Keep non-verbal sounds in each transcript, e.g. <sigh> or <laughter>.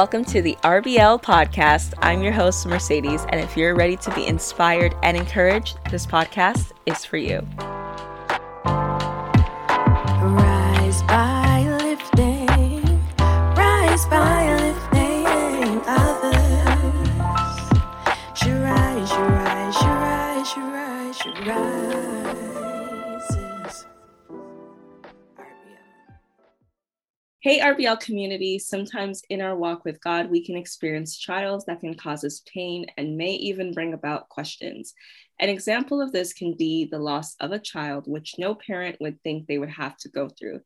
Welcome to the RBL podcast. I'm your host, Mercedes, and if you're ready to be inspired and encouraged, this podcast is for you. RBL community. Sometimes in our walk with God, we can experience trials that can cause us pain and may even bring about questions. An example of this can be the loss of a child, which no parent would think they would have to go through.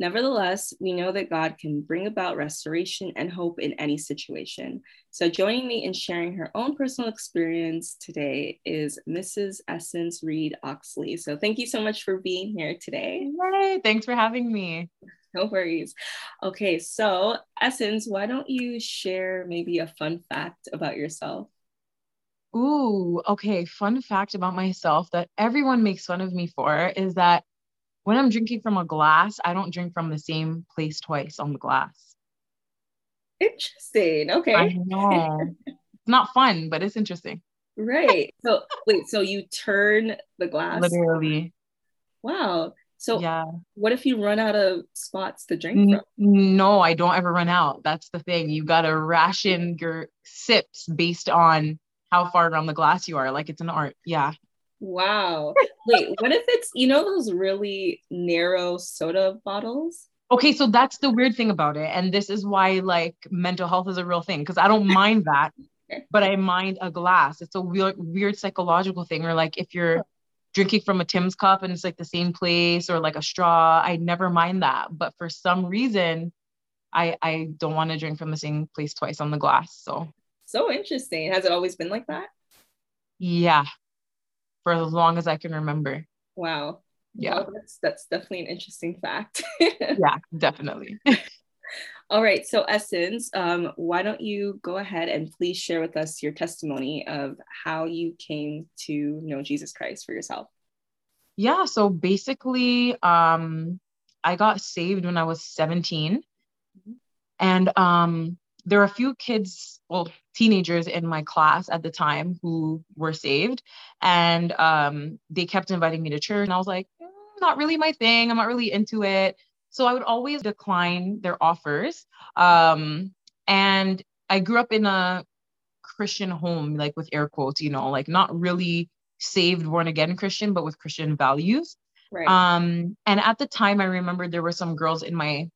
Nevertheless, we know that God can bring about restoration and hope in any situation. So, joining me in sharing her own personal experience today is Mrs. Essence Reed Oxley. So, thank you so much for being here today. Yay, thanks for having me. No worries. Okay, so Essence, why don't you share maybe a fun fact about yourself? Ooh, okay. Fun fact about myself that everyone makes fun of me for is that when I'm drinking from a glass, I don't drink from the same place twice on the glass. Interesting. I Okay. <laughs> know. it's not fun, but it's interesting. Right. So, wait, so you turn the glass? Literally. Wow. So, Yeah. what if you run out of spots to drink from? no, I don't ever run out. That's the thing. You got to ration your sips based on how far around the glass you are. Like it's an art. Yeah. Wow. Wait, what if it's, you know, those really narrow soda bottles? Okay, so that's the weird thing about it. And this is why like mental health is a real thing because I don't <laughs> mind that, but I mind a glass. It's a weird, weird psychological thing. Or like if you're drinking from a Tim's cup and it's like the same place or like a straw, I never mind that. But for some reason, I I don't want to drink from the same place twice on the glass. So So interesting. Has it always been like that? yeah, for as long as I can remember. Wow. Yeah, Well, that's that's definitely an interesting fact. <laughs> yeah, definitely. <laughs> All right, so Essence, um, why don't you go ahead and please share with us your testimony of how you came to know Jesus Christ for yourself? Yeah, so basically, um, I got saved when I was 17. And um, there were a few kids, well, teenagers in my class at the time who were saved. And um, they kept inviting me to church. And I was like, "Mm, not really my thing. I'm not really into it. So I would always decline their offers. Um, and I grew up in a Christian home, like with air quotes, you know, like not really saved, born again Christian, but with Christian values. Right. Um, and at the time, I remember there were some girls in my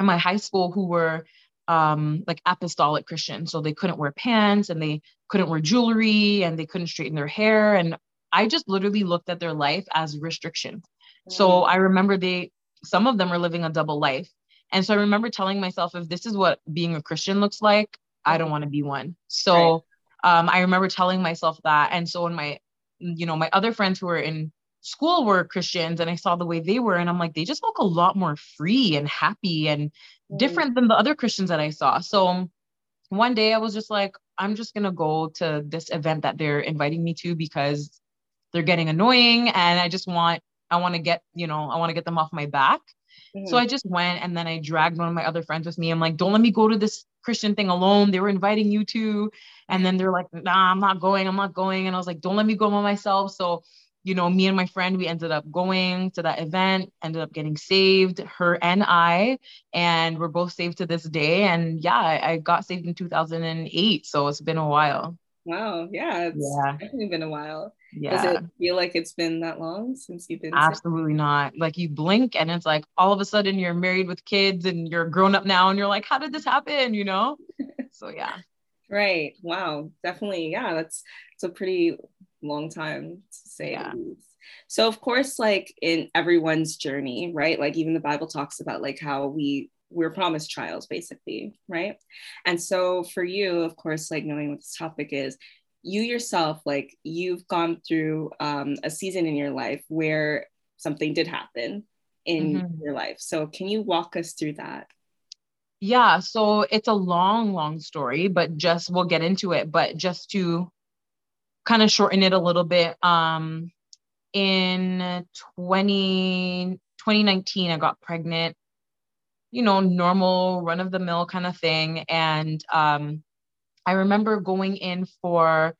in my high school who were um, like apostolic Christians, so they couldn't wear pants and they couldn't wear jewelry and they couldn't straighten their hair. And I just literally looked at their life as restriction. So I remember they some of them are living a double life. And so I remember telling myself, if this is what being a Christian looks like, I don't want to be one. So um, I remember telling myself that. And so when my, you know, my other friends who were in school were Christians and I saw the way they were, and I'm like, they just look a lot more free and happy and Mm. different than the other Christians that I saw. So one day I was just like, I'm just gonna go to this event that they're inviting me to because they're getting annoying and I just want I want to get, you know, I want to get them off my back. Mhm. So I just went and then I dragged one of my other friends with me. I'm like, don't let me go to this Christian thing alone. They were inviting you to. And then they're like, nah, I'm not going. I'm not going. And I was like, don't let me go by myself. So, you know, me and my friend, we ended up going to that event, ended up getting saved, her and I. And we're both saved to this day. And yeah, I, I got saved in 2008. So it's been a while. wow. Yeah. It's Yeah. definitely been a while. Does Yeah. it feel like it's been that long since you've been? Absolutely not. Like you blink and it's like all of a sudden you're married with kids and you're grown up now and you're like, how did this happen? You know? <laughs> So yeah. Right. Wow. Definitely. Yeah. That's it's a pretty long time to say Yeah. So of course, like in everyone's journey, right? Like even the Bible talks about like how we we're promised trials, basically, right? And so for you, of course, like knowing what this topic is, you yourself, like you've gone through um, a season in your life where something did happen in Mhm. your life. So can you walk us through that? Yeah, so it's a long, long story, but just we'll get into it. But just to kind of shorten it a little bit, um, in 20, 2019, I got pregnant you know, normal run of the mill kind of thing. And um, I remember going in for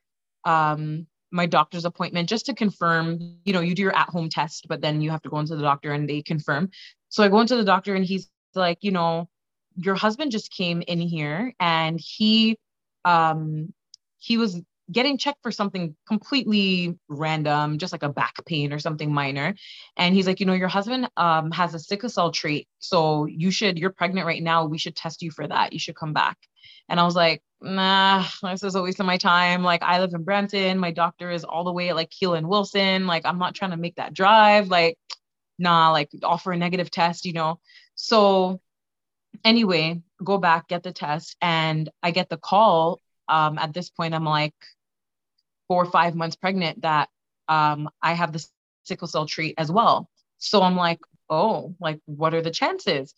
um, my doctor's appointment just to confirm, you know, you do your at home test, but then you have to go into the doctor and they confirm. So I go into the doctor and he's like, you know, your husband just came in here and he um he was getting checked for something completely random, just like a back pain or something minor. And he's like, you know, your husband um, has a sickle cell trait. So you should, you're pregnant right now. We should test you for that. You should come back. And I was like, nah, this is a waste of my time. Like, I live in Brampton. My doctor is all the way at like Keele and Wilson. Like, I'm not trying to make that drive. Like, nah, like offer a negative test, you know? So, anyway, go back, get the test. And I get the call um, at this point, I'm like four or five months pregnant that um, I have the sickle cell trait as well. So I'm like, oh, like, what are the chances?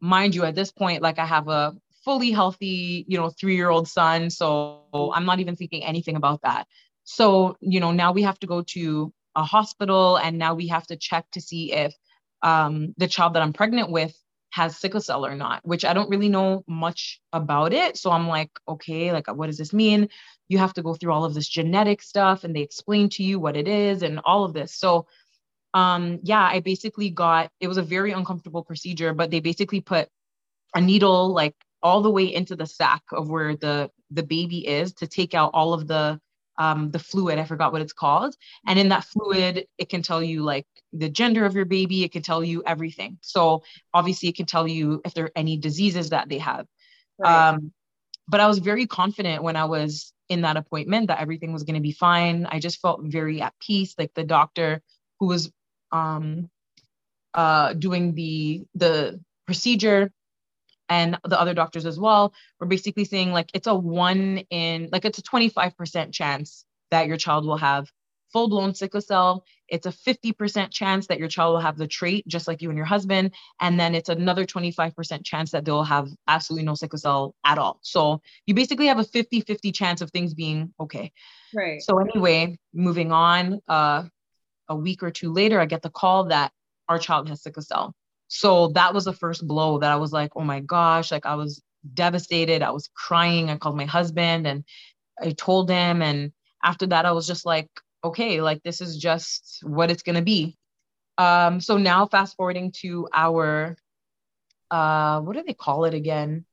Mind you, at this point, like, I have a fully healthy, you know, three year old son. So I'm not even thinking anything about that. So, you know, now we have to go to a hospital and now we have to check to see if um, the child that I'm pregnant with has sickle cell or not, which I don't really know much about it. So I'm like, okay, like what does this mean? You have to go through all of this genetic stuff and they explain to you what it is and all of this. So um yeah, I basically got it was a very uncomfortable procedure, but they basically put a needle like all the way into the sac of where the the baby is to take out all of the um, the fluid. I forgot what it's called. And in that fluid, it can tell you like the gender of your baby. It can tell you everything. So obviously, it can tell you if there are any diseases that they have. Right. Um, but I was very confident when I was in that appointment that everything was going to be fine. I just felt very at peace. Like the doctor who was um, uh, doing the the procedure and the other doctors as well were basically saying like it's a one in like it's a 25% chance that your child will have full blown sickle cell. It's a 50% chance that your child will have the trait, just like you and your husband. And then it's another 25% chance that they'll have absolutely no sickle cell at all. So you basically have a 50 50 chance of things being okay. Right. So, anyway, moving on, uh, a week or two later, I get the call that our child has sickle cell. So that was the first blow that I was like, oh my gosh, like I was devastated. I was crying. I called my husband and I told him. And after that, I was just like, okay, like this is just what it's going to be. Um, so now fast forwarding to our, uh, what do they call it again?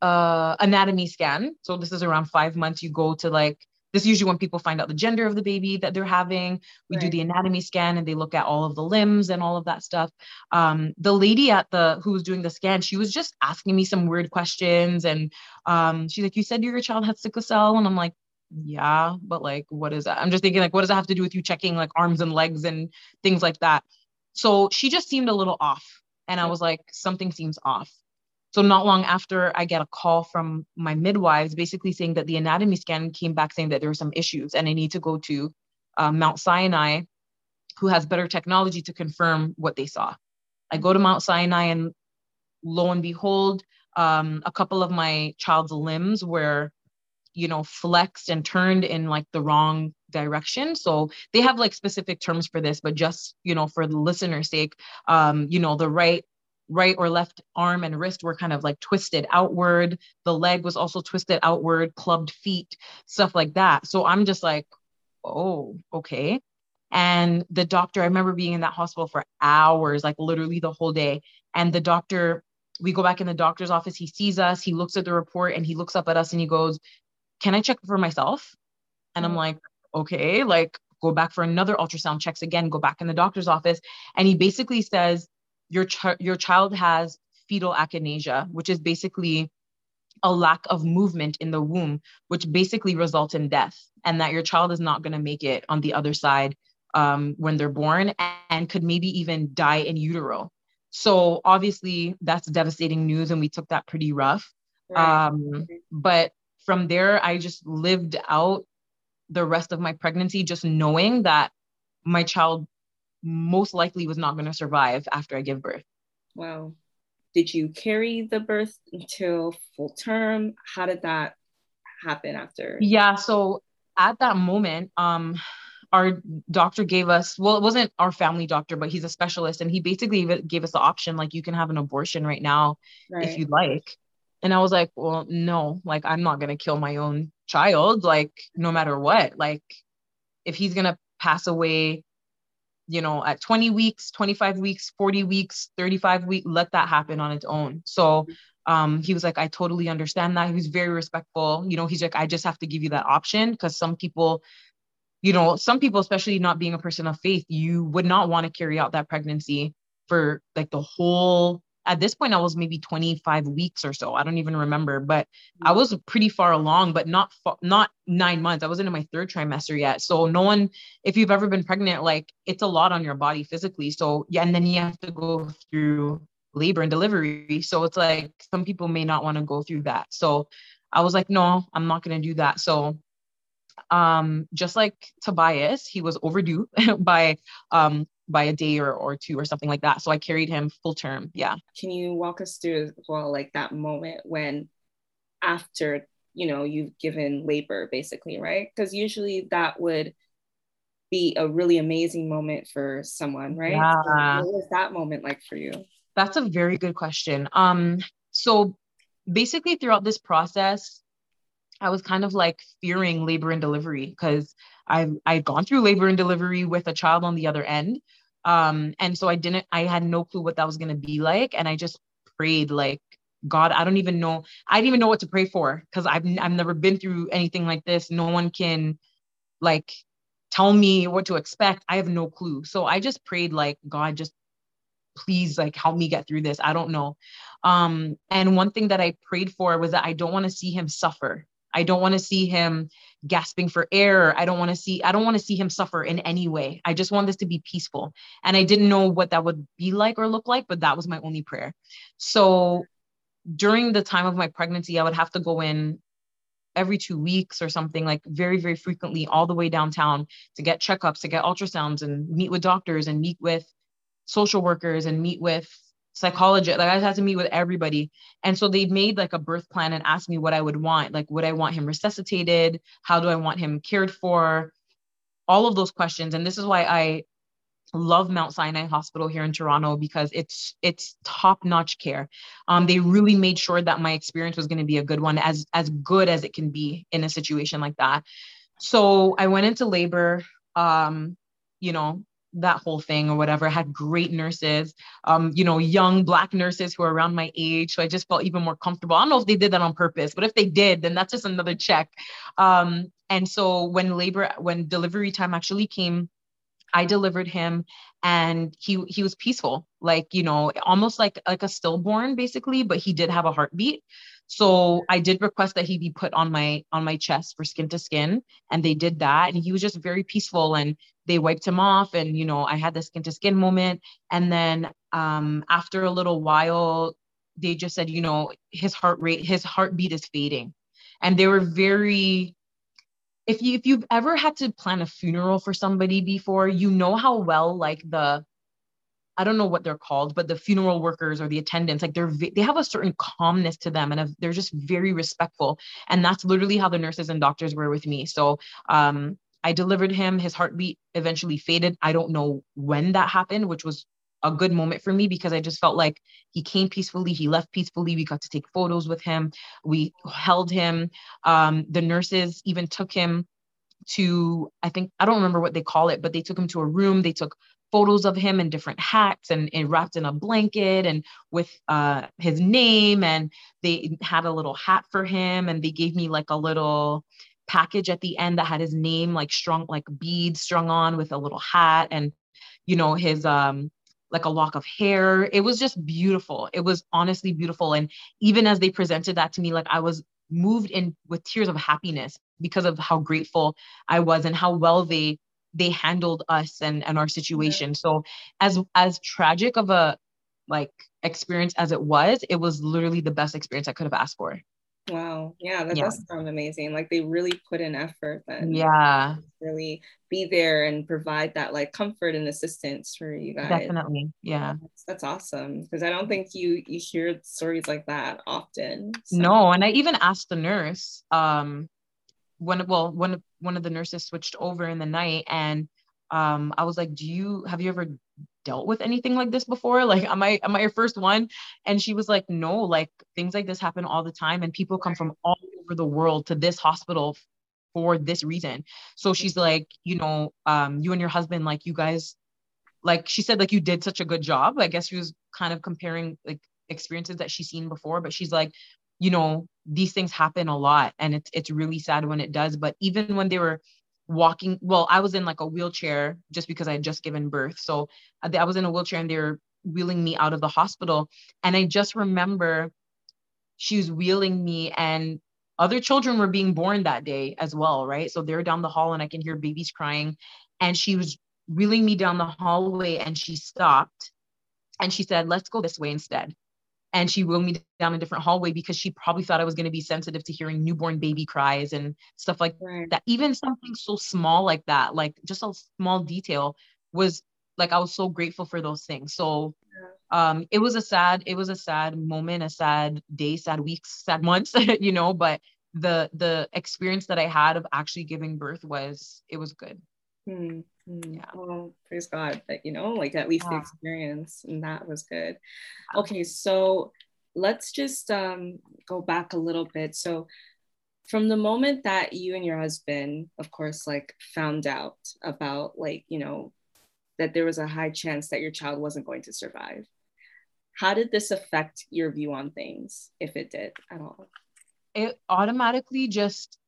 Uh, anatomy scan. So this is around five months. You go to like this is usually when people find out the gender of the baby that they're having. We right. do the anatomy scan and they look at all of the limbs and all of that stuff. Um, the lady at the who was doing the scan, she was just asking me some weird questions, and um, she's like, "You said your child had sickle cell," and I'm like, "Yeah, but like, what is that?" I'm just thinking like, what does that have to do with you checking like arms and legs and things like that? So she just seemed a little off, and I was like, something seems off. So not long after I get a call from my midwives basically saying that the anatomy scan came back saying that there were some issues and I need to go to uh, Mount Sinai, who has better technology to confirm what they saw. I go to Mount Sinai and lo and behold, um, a couple of my child's limbs were, you know, flexed and turned in like the wrong direction. So they have like specific terms for this, but just, you know, for the listener's sake, um, you know, the right right or left arm and wrist were kind of like twisted outward. The leg was also twisted outward, clubbed feet, stuff like that. So I'm just like, oh, okay. And the doctor, I remember being in that hospital for hours, like literally the whole day. And the doctor, we go back in the doctor's office, he sees us, he looks at the report and he looks up at us and he goes, Can I check for myself? And I'm mm. like, okay, like go back for another ultrasound checks again, go back in the doctor's office. And he basically says, your ch- your child has fetal akinesia, which is basically a lack of movement in the womb, which basically results in death, and that your child is not going to make it on the other side um, when they're born and could maybe even die in utero. So obviously that's devastating news, and we took that pretty rough. Right. Um, but from there, I just lived out the rest of my pregnancy, just knowing that my child most likely was not going to survive after I give birth. Wow. Did you carry the birth until full term? How did that happen after? Yeah. So at that moment, um, our doctor gave us well it wasn't our family doctor but he's a specialist and he basically gave us the option like you can have an abortion right now right. if you'd like and i was like well no like i'm not going to kill my own child like no matter what like if he's going to pass away you know at 20 weeks 25 weeks 40 weeks 35 weeks let that happen on its own. So um, he was like i totally understand that. He was very respectful. You know he's like i just have to give you that option. Because some people you know some people especially not being a person of faith you would not want to carry out that pregnancy for like the whole at this point I was maybe 25 weeks or so. I don't even remember, but I was pretty far along, but not not 9 months. I wasn't in my third trimester yet. So no one if you've ever been pregnant like it's a lot on your body physically. So yeah, and then you have to go through labor and delivery. So it's like some people may not want to go through that. So I was like, no, I'm not going to do that. So um just like Tobias, he was overdue <laughs> by um by a day or, or two or something like that. So I carried him full term. Yeah. Can you walk us through well, like that moment when after, you know, you've given labor basically, right? Because usually that would be a really amazing moment for someone, right? Yeah. So what was that moment like for you? That's a very good question. Um, so basically throughout this process, I was kind of like fearing labor and delivery because I've I'd gone through labor and delivery with a child on the other end. Um, and so I didn't, I had no clue what that was going to be like. And I just prayed like, God, I don't even know. I didn't even know what to pray for because I've, I've never been through anything like this. No one can like tell me what to expect. I have no clue. So I just prayed like, God, just please like help me get through this. I don't know. Um, and one thing that I prayed for was that I don't want to see him suffer. I don't want to see him gasping for air. I don't want to see I don't want to see him suffer in any way. I just want this to be peaceful. And I didn't know what that would be like or look like, but that was my only prayer. So during the time of my pregnancy, I would have to go in every 2 weeks or something like very very frequently all the way downtown to get checkups, to get ultrasounds and meet with doctors and meet with social workers and meet with psychologist. Like I had to meet with everybody. And so they made like a birth plan and asked me what I would want. Like, would I want him resuscitated? How do I want him cared for? All of those questions. And this is why I love Mount Sinai Hospital here in Toronto because it's it's top-notch care. Um, they really made sure that my experience was going to be a good one, as as good as it can be in a situation like that. So I went into labor. Um, you know, that whole thing or whatever. I had great nurses, um, you know, young black nurses who are around my age. So I just felt even more comfortable. I don't know if they did that on purpose, but if they did, then that's just another check. Um, and so when labor, when delivery time actually came, I delivered him and he he was peaceful, like, you know, almost like like a stillborn basically, but he did have a heartbeat. So I did request that he be put on my on my chest for skin to skin, and they did that. And he was just very peaceful, and they wiped him off. And you know, I had the skin to skin moment. And then um, after a little while, they just said, you know, his heart rate, his heartbeat is fading, and they were very. If you if you've ever had to plan a funeral for somebody before, you know how well like the I don't know what they're called, but the funeral workers or the attendants, like they're they have a certain calmness to them, and they're just very respectful. And that's literally how the nurses and doctors were with me. So um, I delivered him. His heartbeat eventually faded. I don't know when that happened, which was a good moment for me because I just felt like he came peacefully, he left peacefully. We got to take photos with him. We held him. Um, the nurses even took him to I think I don't remember what they call it, but they took him to a room. They took photos of him in different hats and, and wrapped in a blanket and with uh, his name. And they had a little hat for him. And they gave me like a little package at the end that had his name like strung, like beads strung on with a little hat and, you know, his, um, like a lock of hair. It was just beautiful. It was honestly beautiful. And even as they presented that to me, like I was moved in with tears of happiness because of how grateful I was and how well they they handled us and and our situation. So as as tragic of a like experience as it was, it was literally the best experience I could have asked for. Wow. Yeah, that yeah. does sound amazing. Like they really put in effort then. Yeah. Really be there and provide that like comfort and assistance for you guys. Definitely. Yeah. That's, that's awesome. Because I don't think you you hear stories like that often. So. No, and I even asked the nurse, um, when well when one of the nurses switched over in the night and um I was like, "Do you have you ever dealt with anything like this before? Like am I am I your first one?" And she was like, "No, like things like this happen all the time and people come from all over the world to this hospital for this reason." So she's like, "You know, um you and your husband like you guys like she said like you did such a good job. I guess she was kind of comparing like experiences that she's seen before, but she's like, you know, these things happen a lot and it's it's really sad when it does. But even when they were walking, well, I was in like a wheelchair just because I had just given birth. So uh, I was in a wheelchair and they were wheeling me out of the hospital. And I just remember she was wheeling me and other children were being born that day as well, right? So they're down the hall and I can hear babies crying. And she was wheeling me down the hallway and she stopped and she said, let's go this way instead. And she wheeled me down a different hallway because she probably thought I was going to be sensitive to hearing newborn baby cries and stuff like right. that. Even something so small like that, like just a small detail, was like I was so grateful for those things. So um it was a sad, it was a sad moment, a sad day, sad weeks, sad months, <laughs> you know, but the the experience that I had of actually giving birth was it was good. Hmm. Mm, yeah. Well, praise God that, you know, like at least yeah. the experience and that was good. Okay, so let's just um, go back a little bit. So, from the moment that you and your husband, of course, like found out about, like, you know, that there was a high chance that your child wasn't going to survive, how did this affect your view on things, if it did at all? It automatically just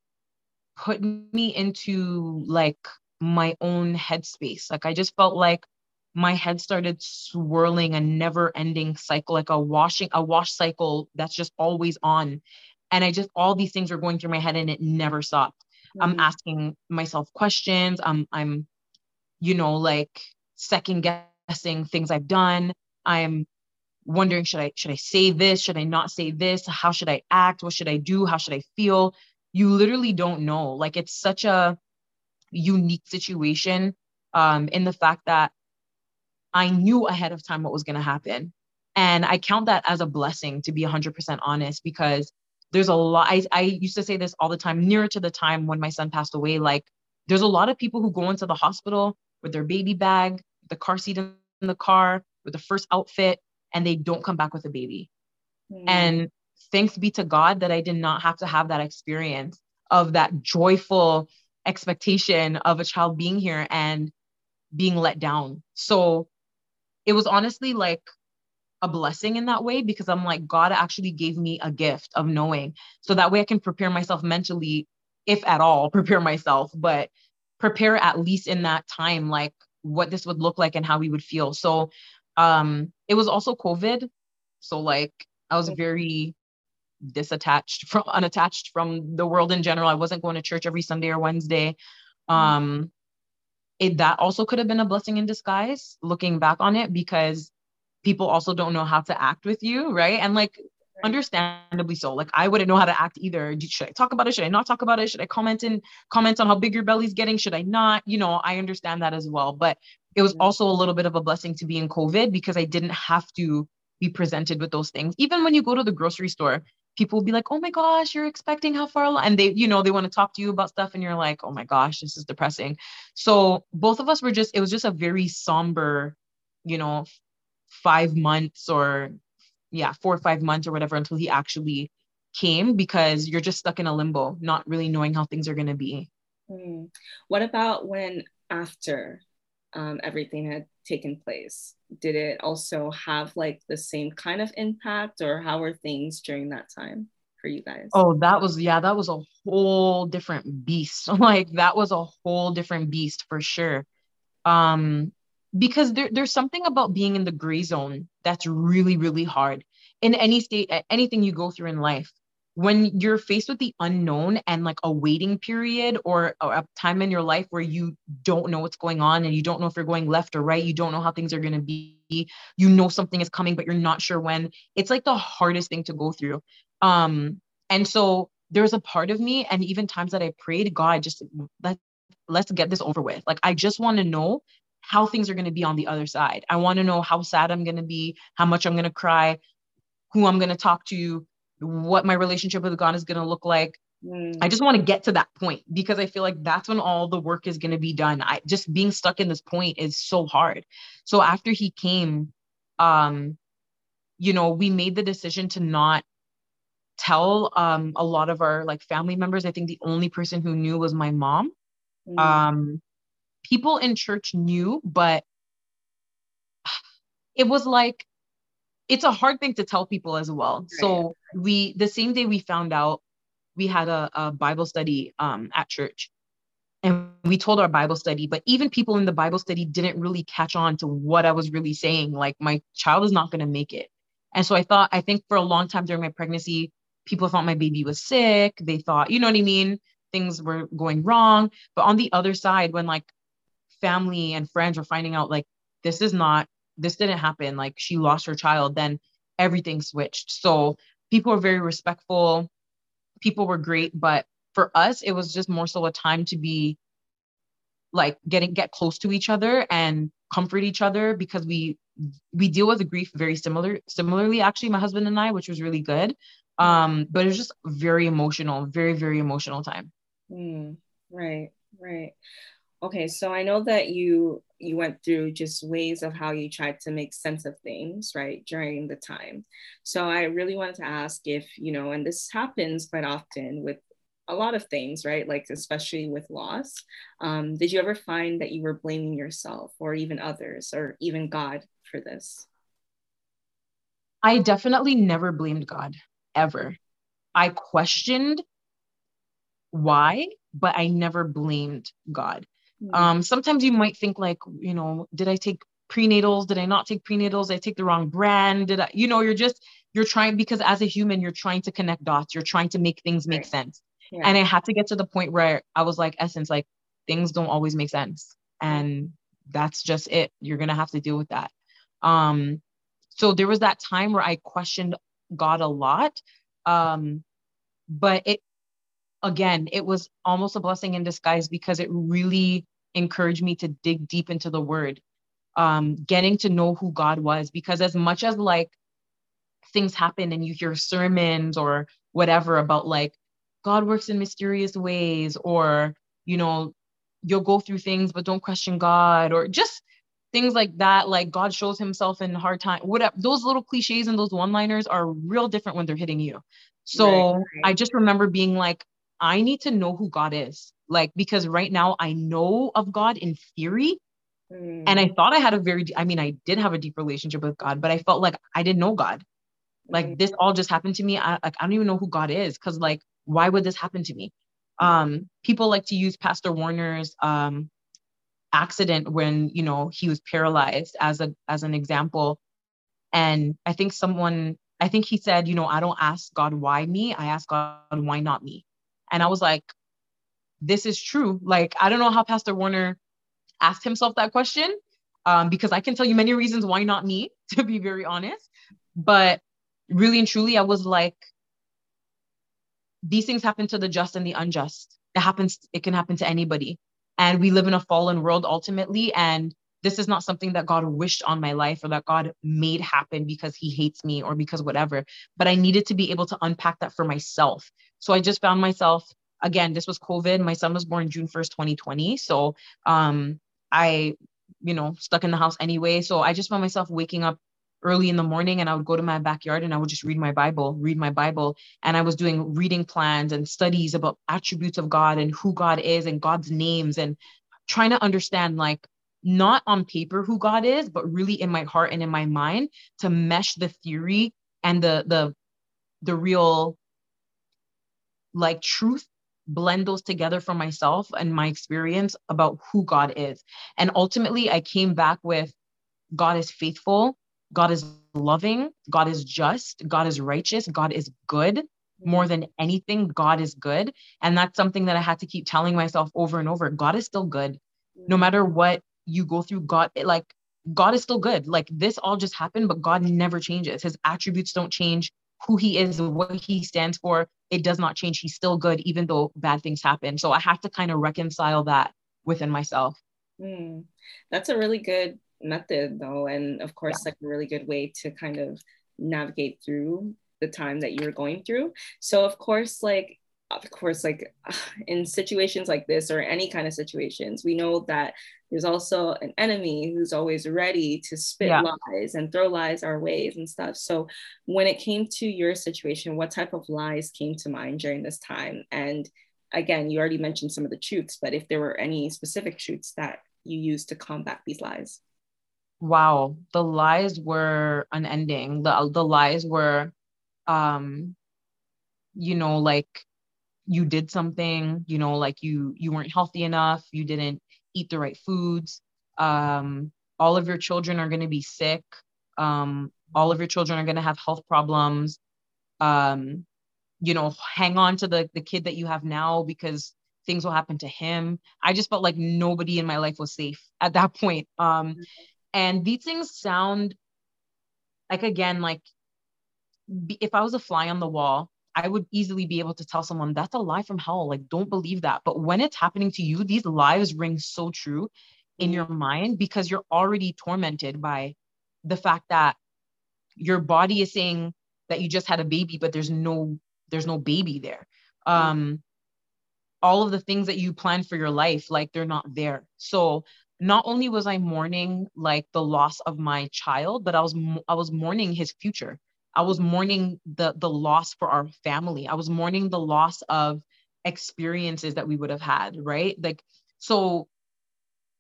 put me into like my own headspace. Like I just felt like my head started swirling a never ending cycle, like a washing, a wash cycle that's just always on. And I just, all these things were going through my head and it never stopped. Mm-hmm. I'm asking myself questions. I'm, I'm, you know, like second guessing things I've done. I'm wondering, should I, should I say this? Should I not say this? How should I act? What should I do? How should I feel? You literally don't know. Like it's such a, unique situation um, in the fact that I knew ahead of time what was going to happen. And I count that as a blessing, to be 100% honest, because there's a lot. I, I used to say this all the time, nearer to the time when my son passed away. Like, there's a lot of people who go into the hospital with their baby bag, the car seat in the car, with the first outfit, and they don't come back with a baby. Mm. And thanks be to God that I did not have to have that experience of that joyful expectation of a child being here and being let down. So it was honestly like a blessing in that way because I'm like, God actually gave me a gift of knowing. So that way I can prepare myself mentally, if at all, <laughs> prepare myself, but prepare at least in that time, like what this would look like and how we would feel. So um it was also COVID. So like I was very disattached from unattached from the world in general. I wasn't going to church every Sunday or Wednesday. Mm-hmm. Um, it that also could have been a blessing in disguise looking back on it because people also don't know how to act with you, right? And like understandably so. Like I wouldn't know how to act either. Should I talk about it? Should I not talk about it? Should I comment in comment on how big your belly's getting? Should I not? You know, I understand that as well. But it was also a little bit of a blessing to be in COVID because I didn't have to be presented with those things. Even when you go to the grocery store, people will be like, oh my gosh, you're expecting how far along? And they, you know, they want to talk to you about stuff. And you're like, oh my gosh, this is depressing. So both of us were just, it was just a very somber, you know, five months or yeah, four or five months or whatever until he actually came because you're just stuck in a limbo, not really knowing how things are going to be. Hmm. What about when after um, everything had taken place? Did it also have like the same kind of impact, or how were things during that time for you guys? Oh, that was, yeah, that was a whole different beast. <laughs> like, that was a whole different beast for sure. Um, because there, there's something about being in the gray zone that's really, really hard in any state, anything you go through in life when you're faced with the unknown and like a waiting period or a time in your life where you don't know what's going on and you don't know if you're going left or right, you don't know how things are going to be, you know something is coming but you're not sure when. It's like the hardest thing to go through. Um and so there's a part of me and even times that I prayed, God, just let let's get this over with. Like I just want to know how things are going to be on the other side. I want to know how sad I'm going to be, how much I'm going to cry, who I'm going to talk to, what my relationship with God is going to look like. Mm. I just want to get to that point because I feel like that's when all the work is going to be done. I just being stuck in this point is so hard. So after he came, um, you know, we made the decision to not tell um a lot of our like family members. I think the only person who knew was my mom. Mm. Um, people in church knew, but it was like it's a hard thing to tell people as well. So we the same day we found out we had a, a Bible study um, at church. And we told our Bible study, but even people in the Bible study didn't really catch on to what I was really saying. Like, my child is not going to make it. And so I thought, I think for a long time during my pregnancy, people thought my baby was sick. They thought, you know what I mean? Things were going wrong. But on the other side, when like family and friends were finding out, like, this is not, this didn't happen, like, she lost her child, then everything switched. So people were very respectful people were great, but for us, it was just more so a time to be like getting get close to each other and comfort each other because we we deal with the grief very similar similarly actually my husband and I which was really good um but it was just very emotional very very emotional time Mm, right, right. Okay, so I know that you you went through just ways of how you tried to make sense of things, right, during the time. So I really wanted to ask if, you know, and this happens quite often with a lot of things, right? Like especially with loss. Um, did you ever find that you were blaming yourself or even others or even God for this? I definitely never blamed God ever. I questioned why, but I never blamed God. Mm, Um, sometimes you might think like, you know, did I take prenatals? Did I not take prenatals? Did I take the wrong brand? Did I, you know, you're just you're trying because as a human, you're trying to connect dots. You're trying to make things make Right. sense. yeah. And I had to get to the point where I was like, essence, like things don't always make sense. And that's just it. You're gonna have to deal with that. Um, so there was that time where I questioned God a lot. Um, but it again, it was almost a blessing in disguise because it really encouraged me to dig deep into the word, um, getting to know who God was. Because as much as like things happen and you hear sermons or whatever about like God works in mysterious ways, or you know, you'll go through things but don't question God, or just things like that, like God shows himself in hard time, whatever those little cliches and those one-liners are real different when they're hitting you. So right. I just remember being like, I need to know who God is. Like, because right now I know of God in theory. Mm, And I thought I had a very, I mean, I did have a deep relationship with God, but I felt like I didn't know God. mm, Like this all just happened to me. I like I don't even know who God is. Cause like, why would this happen to me? Um, people like to use Pastor Warner's um accident when, you know, he was paralyzed as a as an example. And I think someone, I think he said, you know, I don't ask God why me, I ask God why not me. And I was like, this is true. Like, I don't know how Pastor Warner asked himself that question, um, because I can tell you many reasons why not me, <laughs> to be very honest. But really and truly, I was like, these things happen to the just and the unjust. It happens, it can happen to anybody. And we live in a fallen world ultimately. And this is not something that God wished on my life or that God made happen because he hates me or because whatever. But I needed to be able to unpack that for myself. So I just found myself again, this was COVID. My son was born June 1st, 2020. So um I, you know, stuck in the house anyway. So I just found myself waking up early in the morning and I would go to my backyard and I would just read my Bible, read my Bible. And I was doing reading plans and studies about attributes of God and who God is and God's names and trying to understand like not on paper who God is, but really in my heart and in my mind to mesh the theory and the the the real like truth blend those together for myself and my experience about who God is. And ultimately I came back with God is faithful, God is loving, God is just, God is righteous, God is good. More mm-hmm. than anything, God is good. And that's something that I had to keep telling myself over and over. God is still good. No mm-hmm. matter what you go through, God, it, like, God is still good. Like, this all just happened, but God never changes. His attributes don't change. Who he is, what he stands for, it does not change. He's still good, even though bad things happen. So I have to kind of reconcile that within myself. Mm, that's a really good method, though, and of course, like a really good way to kind of navigate through the time that you're going through. So, of course, like of course, like <sighs> in situations like this or any kind of situations, we know that there's also an enemy who's always ready to spit yeah. lies and throw lies our ways and stuff. So, when it came to your situation, what type of lies came to mind during this time? And again, you already mentioned some of the truths, but if there were any specific truths that you used to combat these lies? Wow, the lies were unending. The the lies were um you know like you did something you know like you you weren't healthy enough you didn't eat the right foods um all of your children are going to be sick um all of your children are going to have health problems um you know hang on to the the kid that you have now because things will happen to him. I just felt like nobody in my life was safe <laughs> at that point um and these things sound like again like if i was a fly on the wall I would easily be able to tell someone that's a lie from hell. Like, don't believe that. But when it's happening to you, these lies ring so true in your mind because you're already tormented by the fact that your body is saying that you just had a baby, but there's no there's no baby there. Um, all of the things that you planned for your life, like they're not there. So not only was I mourning like the loss of my child, but I was I was mourning his future. I was mourning the the loss for our family. I was mourning the loss of experiences that we would have had, right? Like so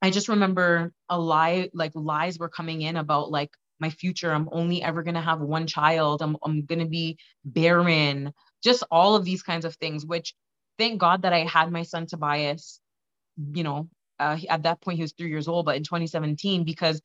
I just remember a lie like lies were coming in about like my future. I'm only ever going to have one child. I'm I'm going to be barren. Just all of these kinds of things which thank God that I had my son Tobias, you know, uh, at that point he was 3 years old, but in 2017 because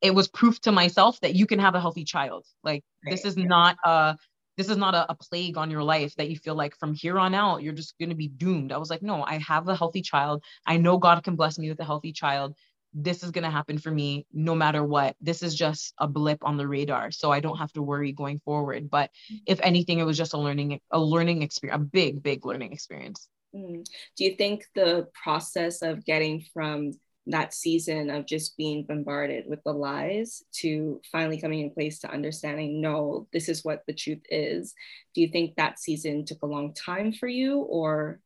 it was proof to myself that you can have a healthy child. Like right. this is not a this is not a, a, plague on your life that you feel like from here on out you're just going to be doomed. I was like, no, I have a healthy child. I know God can bless me with a healthy child. This is going to happen for me no matter what. This is just a blip on the radar, so I don't have to worry going forward. But if anything, it was just a learning a learning experience, a big big learning experience. Mm. Do you think the process of getting from that season of just being bombarded with the lies to finally coming in place to understanding no this is what the truth is. Do you think that season took a long time for you or?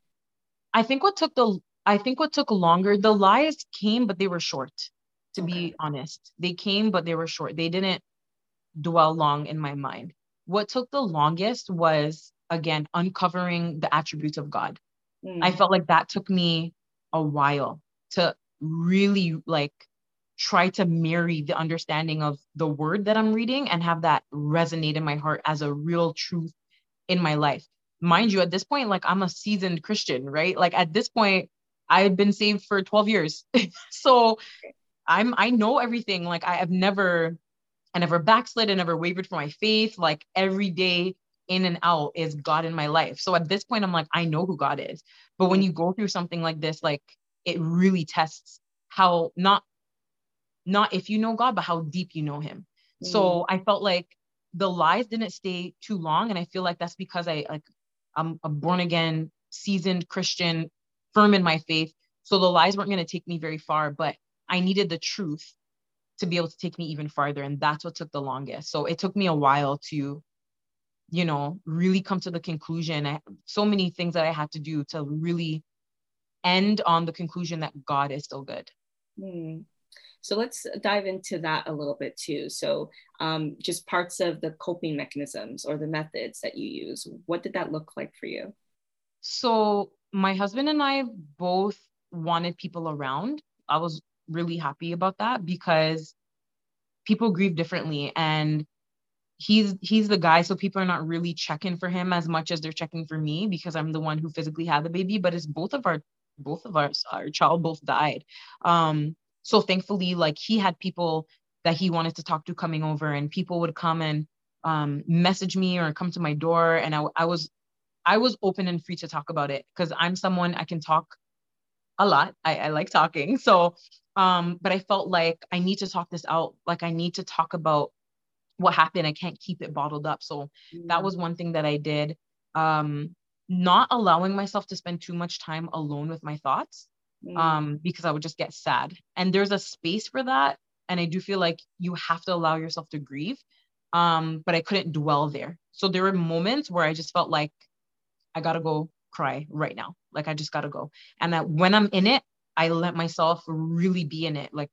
I think what took the i think what took longer the lies came but they were short to okay. be honest. They came but they were short. They didn't dwell long in my mind. What took the longest was again uncovering the attributes of god. Mm. i felt like that took me a while to really like try to marry the understanding of the word that I'm reading and have that resonate in my heart as a real truth in my life. Mind you, at this point, like I'm a seasoned Christian, right? Like at this point, I had been saved for 12 years. <laughs> so I'm I know everything. Like I have never I never backslid, I never wavered from my faith. Like every day in and out is God in my life. So at this point, I'm like, I know who God is. But when mm-hmm. you go through something like this, like it really tests how not not if you know God, but how deep you know him. Mm. So I felt like the lies didn't stay too long. And I feel like that's because I like I'm a born again, seasoned Christian, firm in my faith. So the lies weren't going to take me very far, but I needed the truth to be able to take me even farther. And that's what took the longest. So it took me a while to, you know, really come to the conclusion. I, so many things that I had to do to really end on the conclusion that God is still good. Hmm. So let's dive into that a little bit too. So, um, just parts of the coping mechanisms or the methods that you use. What did that look like for you? So, my husband and I both wanted people around. I was really happy about that because people grieve differently and he's he's the guy so people are not really checking for him as much as they're checking for me because I'm the one who physically had the baby but it's both of our both of us, our child both died. Um, so thankfully, like he had people that he wanted to talk to coming over, and people would come and um, message me or come to my door, and I, I was I was open and free to talk about it because I'm someone I can talk a lot. I, I like talking. So, um, but I felt like I need to talk this out. Like I need to talk about what happened. I can't keep it bottled up. So mm. that was one thing that I did. Um, not allowing myself to spend too much time alone with my thoughts mm. um, because I would just get sad. And there's a space for that. And I do feel like you have to allow yourself to grieve. Um, but I couldn't dwell there. So there were moments where I just felt like I gotta go cry right now. Like I just gotta go. And that when I'm in it, I let myself really be in it. Like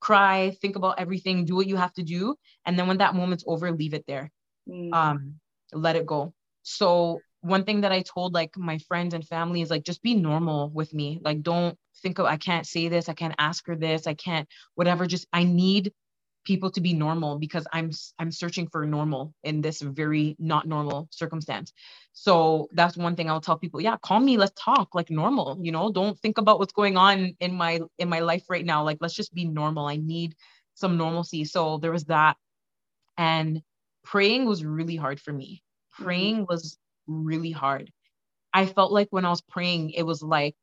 cry, think about everything, do what you have to do. And then when that moment's over, leave it there. Mm. Um, let it go. So one thing that I told like my friends and family is like just be normal with me. Like don't think of I can't say this, I can't ask her this, I can't whatever. Just I need people to be normal because i'm i'm searching for normal in this very not normal circumstance so that's one thing i'll tell people yeah call me let's talk like normal you know don't think about what's going on in my in my life right now like let's just be normal i need some normalcy so there was that and praying was really hard for me mm-hmm. praying was really hard i felt like when i was praying it was like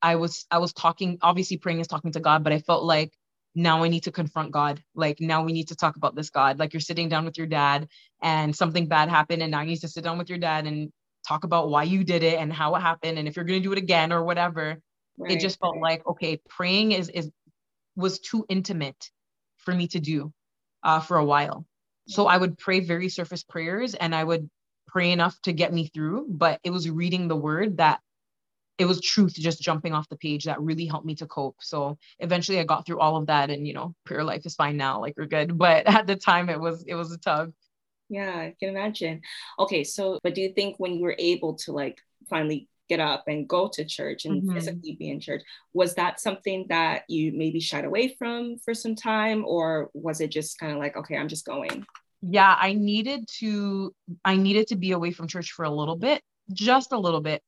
i was i was talking obviously praying is talking to god but i felt like now I need to confront God. Like now we need to talk about this God. Like you're sitting down with your dad and something bad happened and now you need to sit down with your dad and talk about why you did it and how it happened and if you're going to do it again or whatever. Right, it just felt right. like okay, praying is is was too intimate for me to do uh, for a while. So I would pray very surface prayers and I would pray enough to get me through, but it was reading the word that it was truth just jumping off the page that really helped me to cope. So eventually I got through all of that and you know, prayer life is fine now, like we're good. <laughs> But at the time it was it was a tug. Yeah, I can imagine. Okay, so but do you think when you were able to like finally get up and go to church and mm-hmm. physically be in church, was that something that you maybe shied away from for some time or was it just kind of like, okay, I'm just going? Yeah, I needed to I needed to be away from church for a little bit, just a little bit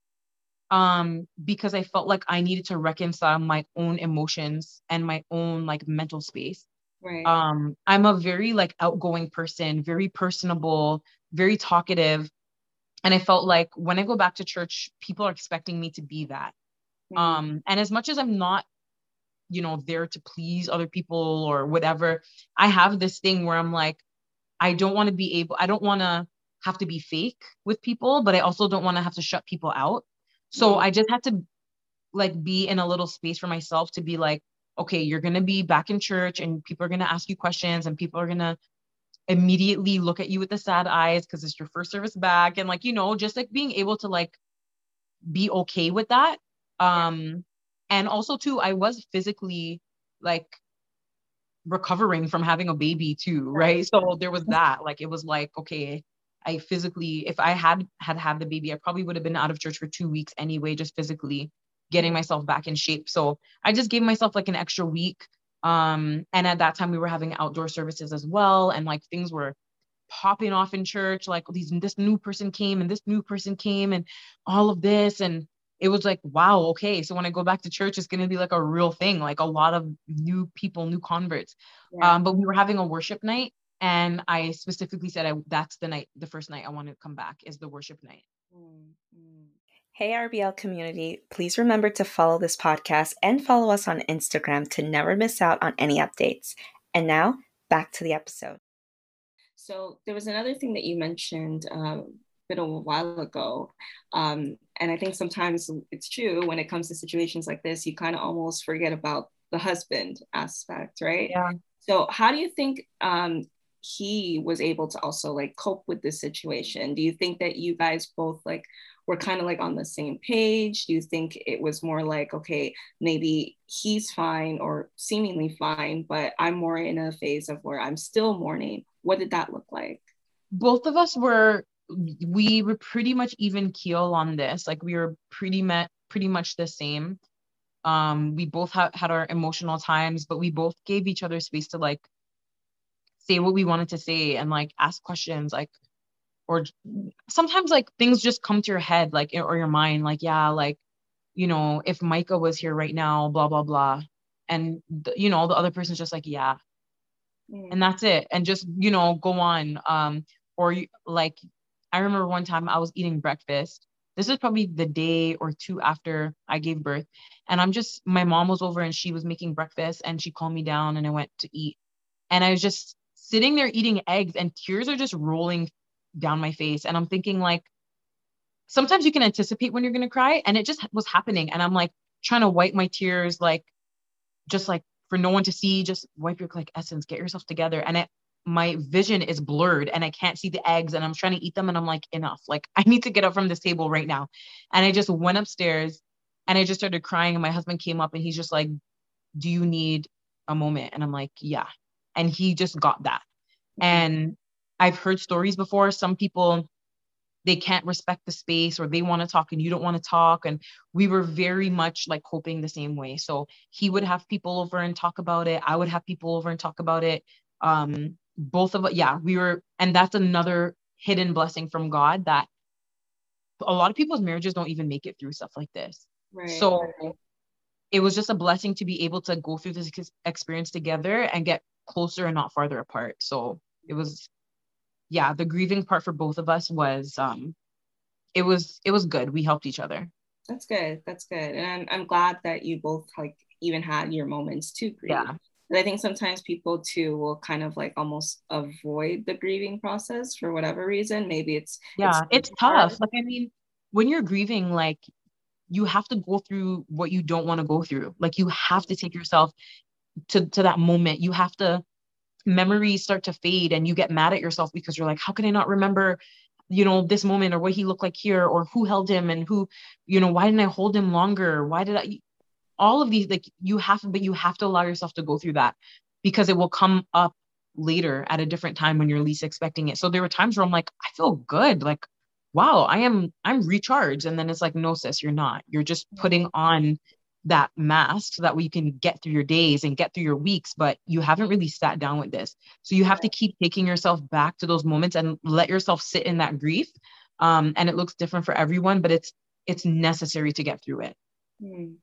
um because i felt like i needed to reconcile my own emotions and my own like mental space. Right. Um i'm a very like outgoing person very personable very talkative and i felt like when i go back to church people are expecting me to be that. Mm-hmm. um and as much as i'm not you know there to please other people or whatever i have this thing where i'm like i don't want to be able i don't want to have to be fake with people but i also don't want to have to shut people out. So I just had to like be in a little space for myself to be like, okay, you're going to be back in church and people are going to ask you questions and people are going to immediately look at you with the sad eyes because it's your first service back. And like you know just like being able to like be okay with that. Um and also too i was physically like recovering from having a baby too right so there was that like it was like okay I physically, if I had had had the baby, I probably would have been out of church for two weeks anyway, just physically getting myself back in shape. So I just gave myself like an extra week. Um, and at that time we were having outdoor services as well, and like things were popping off in church. Like these this new person came and this new person came and all of this and it was like wow okay so when i go back to church it's going to be like a real thing like a lot of new people new converts yeah. um, but we were having a worship night and I specifically said I that's the night, the first night I want to come back is the worship night. Mm-hmm. Hey, RBL community, please remember to follow this podcast and follow us on Instagram to never miss out on any updates. And now, back to the episode. So, there was another thing that you mentioned um, a bit a while ago. Um, and I think sometimes it's true when it comes to situations like this, you kind of almost forget about the husband aspect, right? Yeah. So, how do you think um, he was able to also like cope with this situation do you think that you guys both like were kind of like on the same page do you think it was more like okay maybe he's fine or seemingly fine but i'm more in a phase of where i'm still mourning what did that look like both of us were we were pretty much even keel on this. Like we were pretty met pretty much the same. Um we both ha- had our emotional times but we both gave each other space to like say what we wanted to say and like ask questions like or sometimes like things just come to your head like or your mind like yeah like you know if micah was here right now blah blah blah. And the, you know the other person's just like yeah. Mm. and that's it. And just you know go on. Um or like i remember one time i was eating breakfast this is probably the day or two after i gave birth and i'm just my mom was over and she was making breakfast and she called me down and i went to eat and i was just sitting there eating eggs and tears are just rolling down my face. And I'm thinking, like, sometimes you can anticipate when you're going to cry. And it just was happening. And I'm like trying to wipe my tears, like, just like for no one to see, just wipe your like essence, get yourself together. And it, my vision is blurred and I can't see the eggs and I'm trying to eat them and I'm like enough. Like I need to get up from this table right now. And I just went upstairs and I just started crying and my husband came up and he's just like do you need a moment? And I'm like yeah. And he just got that. And I've heard stories before. Some people they can't respect the space or they want to talk and you don't want to talk. And we were very much like coping the same way. So he would have people over and talk about it. I would have people over and talk about it. Um both of us yeah we were and that's another hidden blessing from god that a lot of people's marriages don't even make it through stuff like this. Right. So it was just a blessing to be able to go through this experience together and get closer and not farther apart. So it was yeah the grieving part for both of us was um it was it was good. We helped each other. That's good. That's good. And i'm, I'm glad that you both like even had your moments to grieve. Yeah and I think sometimes people too will kind of like almost avoid the grieving process for whatever reason. Maybe it's yeah, it's, it's tough. Like I mean, when you're grieving, like you have to go through what you don't want to go through. Like you have to take yourself to to that moment. You have to memories start to fade and you get mad at yourself because you're like, how can I not remember you know this moment or what he looked like here or who held him and who you know why didn't i hold him longer why did i all of these like you have but you have to allow yourself to go through that because it will come up later at a different time when you're least expecting it. So there were times where i'm like i feel good. Like wow i am i'm recharged. And then it's like no sis you're not. You're just putting on that mask so that we can get through your days and get through your weeks. But you haven't really sat down with this. So you have to keep taking yourself back to those moments and let yourself sit in that grief. Um, and it looks different for everyone but it's it's necessary to get through it. Mm.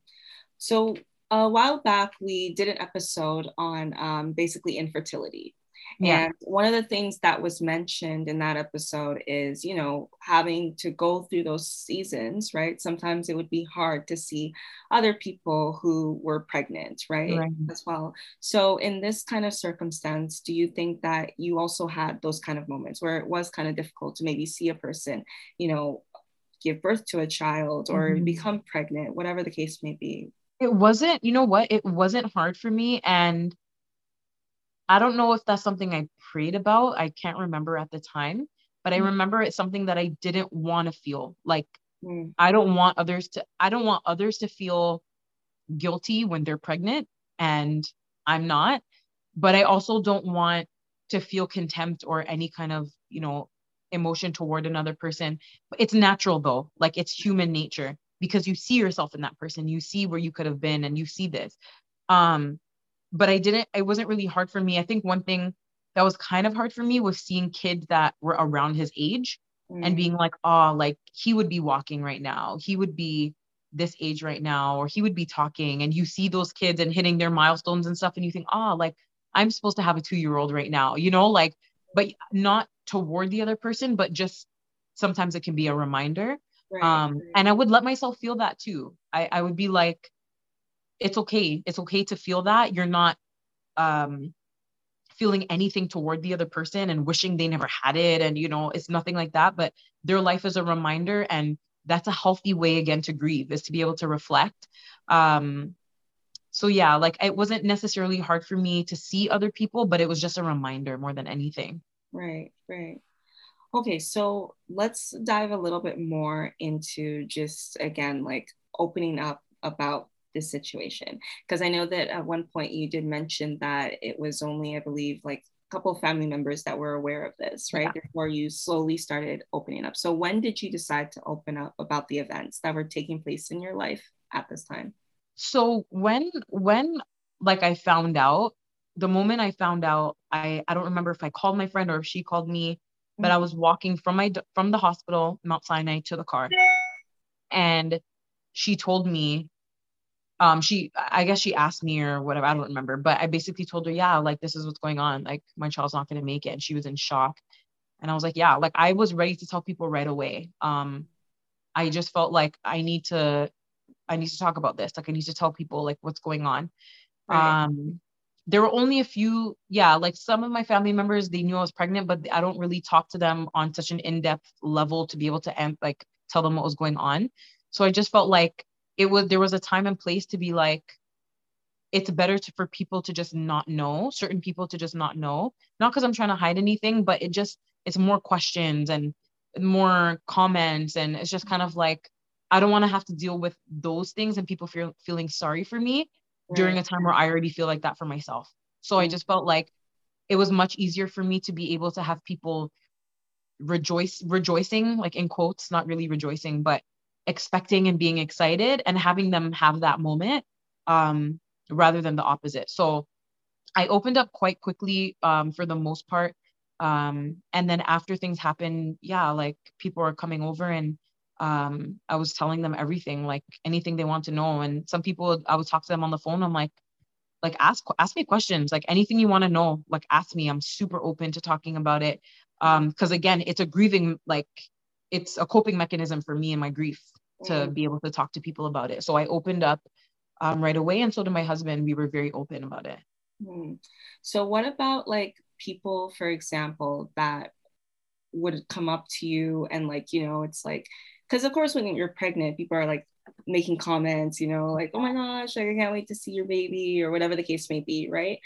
So a while back, we did an episode on um, basically infertility. Yeah. And one of the things that was mentioned in that episode is, you know, having to go through those seasons, right? Sometimes it would be hard to see other people who were pregnant, right? right? As well. So, in this kind of circumstance, do you think that you also had those kind of moments where it was kind of difficult to maybe see a person, you know, give birth to a child or mm-hmm. become pregnant, whatever the case may be? It wasn't, you know what? It wasn't hard for me. And I don't know if that's something I prayed about. I can't remember at the time, but I mm. remember it's something that I didn't want to feel. Like mm. I don't want others to I don't want others to feel guilty when they're pregnant and I'm not, but I also don't want to feel contempt or any kind of, you know, emotion toward another person. It's natural though. Like it's human nature because you see yourself in that person. You see where you could have been and you see this. Um but i didn't it wasn't really hard for me. I think one thing that was kind of hard for me was seeing kids that were around his age mm. and being like oh like he would be walking right now. He would be this age right now or he would be talking. And you see those kids and hitting their milestones and stuff and you think oh like i'm supposed to have a 2 year old right now you know like but not toward the other person but just sometimes it can be a reminder Right, um, right. And I would let myself feel that too. I, I would be like, it's okay. It's okay to feel that. You're not um, feeling anything toward the other person and wishing they never had it. And, you know, it's nothing like that. But their life is a reminder. And that's a healthy way, again, to grieve is to be able to reflect. Um, so yeah, like it wasn't necessarily hard for me to see other people, but it was just a reminder more than anything. Right, right. Okay, so let's dive a little bit more into just again, like opening up about this situation. Because I know that at one point you did mention that it was only, I believe, like a couple of family members that were aware of this, right? Yeah. Before you slowly started opening up. So when did you decide to open up about the events that were taking place in your life at this time? So when when like I found out, the moment I found out, I I don't remember if I called my friend or if she called me but I was walking from my from the hospital, Mount Sinai, to the car, and she told me, um, she I guess she asked me or whatever, I don't remember, but I basically told her, yeah, like this is what's going on, like my child's not gonna make it, and she was in shock, and I was like, yeah, like I was ready to tell people right away. Um, I just felt like I need to, I need to talk about this, like I need to tell people like what's going on. Right. Um, there were only a few yeah like some of my family members they knew i was pregnant but i don't really talk to them on such an in-depth level to be able to end like tell them what was going on. So i just felt like it was there was a time and place to be like it's better to, for people to just not know certain people to just not know. Not because i'm trying to hide anything but it just it's more questions and more comments and it's just kind of like i don't want to have to deal with those things and people feel feeling sorry for me right. during a time where i already feel like that for myself so mm-hmm. i just felt like it was much easier for me to be able to have people rejoice rejoicing like in quotes not really rejoicing but expecting and being excited and having them have that moment um rather than the opposite. So I opened up quite quickly um, for the most part. Um, and then after things happen, yeah, like people are coming over and um, I was telling them everything, like anything they want to know. And some people, I would talk to them on the phone. I'm like, like ask ask me questions, like anything you want to know, like ask me. I'm super open to talking about it. Um, because again, it's a grieving, like it's a coping mechanism for me and my grief to mm. be able to talk to people about it. So I opened up um, right away. And so did my husband. We were very open about it. Hmm. So, what about like people, for example, that would come up to you and like, you know, it's like, because of course, when you're pregnant, people are like making comments, you know, like, oh my gosh, I can't wait to see your baby or whatever the case may be, right?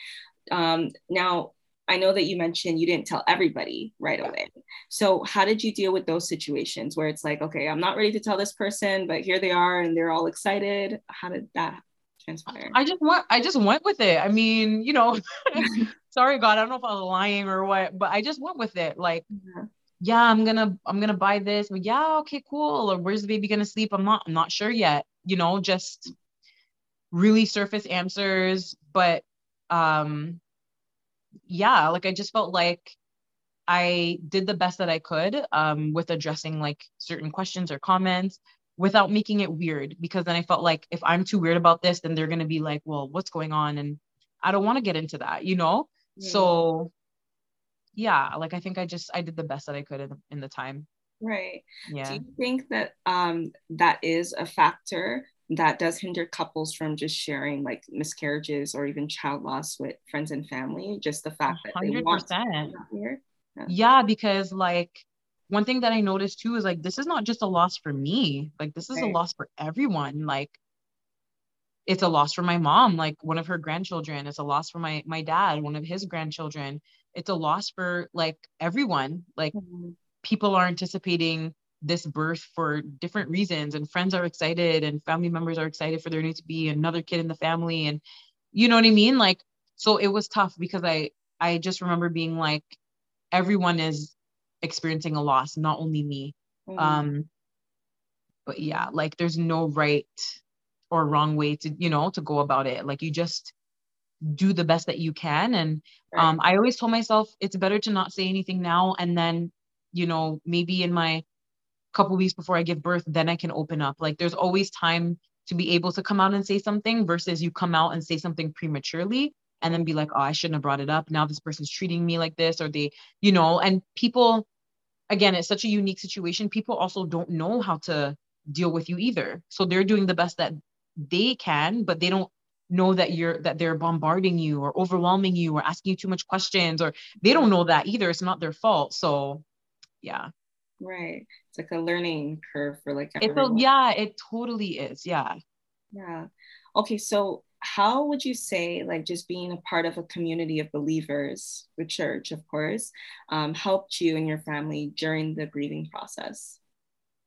Um, now, I know that you mentioned you didn't tell everybody right away. So, how did you deal with those situations where it's like, okay, I'm not ready to tell this person, but here they are and they're all excited? How did that transpire? I just went, I just went with it. I mean, you know, <laughs> <laughs> sorry, God, I don't know if I was lying or what, but I just went with it. Like, yeah. Yeah, I'm gonna, I'm gonna buy this. But yeah, okay, cool. Or where's the baby gonna sleep? I'm not, I'm not sure yet. You know, just really surface answers, but um yeah, like I just felt like I did the best that I could um, with addressing like certain questions or comments without making it weird because then I felt like if I'm too weird about this, then they're to be like, well, what's going on? And I don't want to get into that, you know? Yeah. So yeah, like I think I just, I did the best that I could in the, in the time. Right. Yeah. Do you think that um, that is a factor that does hinder couples from just sharing like miscarriages or even child loss with friends and family just the fact that 100%. they want to here yeah. yeah because like one thing that i noticed too is like this is not just a loss for me like this is right. a loss for everyone like it's a loss for my mom like one of her grandchildren it's a loss for my my dad one of his grandchildren it's a loss for like everyone like mm-hmm. people are anticipating this birth for different reasons and friends are excited and family members are excited for there need to be another kid in the family and you know what i mean like so it was tough because i i just remember being like everyone is experiencing a loss not only me mm-hmm. um but yeah like there's no right or wrong way to you know to go about it like you just do the best that you can and right. um i always told myself it's better to not say anything now and then you know maybe in my couple weeks before I give birth, then I can open up. Like there's always time to be able to come out and say something versus you come out and say something prematurely and then be like, oh, I shouldn't have brought it up. Now this person's treating me like this, or they, you know, and people, again, it's such a unique situation. People also don't know how to deal with you either. So they're doing the best that they can, but they don't know that you're that they're bombarding you or overwhelming you or asking you too much questions or they don't know that either. It's not their fault. So yeah. Right. It's like a learning curve for like it's a, yeah, it totally is. Yeah. Yeah. Okay, so how would you say like just being a part of a community of believers, the church, of course, um, helped you and your family during the grieving process?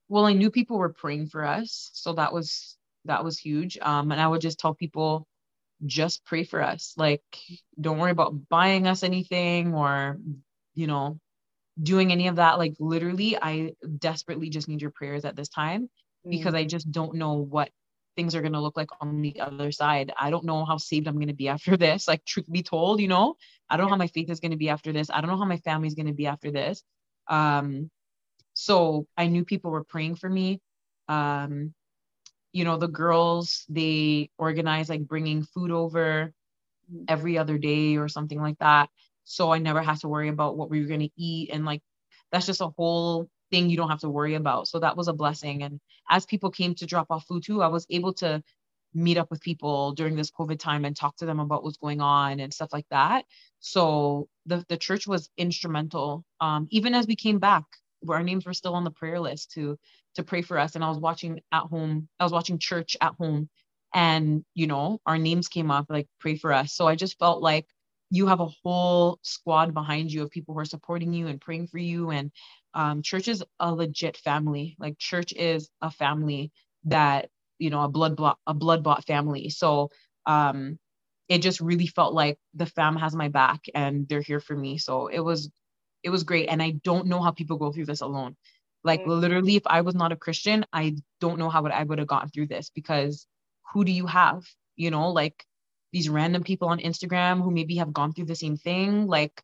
Well, I knew people were praying for us, so that was that was huge. Um, and I would just tell people, just pray for us. Like, don't worry about buying us anything or, you know, doing any of that. Like literally, I desperately just need your prayers at this time mm-hmm. because I just don't know what things are going to look like on the other side. I don't know how saved I'm going to be after this. Like truth be told, you know, I don't know how my faith is going to be after this. I don't know how my family is going to be after this. Um, so I knew people were praying for me. Um, you know, the girls they organize like bringing food over mm-hmm. every other day or something like that so I never had to worry about what we were going to eat and like that's just a whole thing you don't have to worry about. So that was a blessing. And as people came to drop off food too, I was able to meet up with people during this COVID time and talk to them about what's going on and stuff like that. So the, the church was instrumental. Um, even as we came back, our names were still on the prayer list to to pray for us. And I was watching at home, I was watching church at home. And you know our names came up like pray for us. So i just felt like you have a whole squad behind you of people who are supporting you and praying for you. And um, church is a legit family. Like church is a family that you know a blood bought a blood bought family. So um it just really felt like the fam has my back and they're here for me. So it was it was great. And i don't know how people go through this alone. Like mm-hmm. literally if i was not a christian i don't know how would i would have gotten through this because who do you have? You know like these random people on instagram who maybe have gone through the same thing like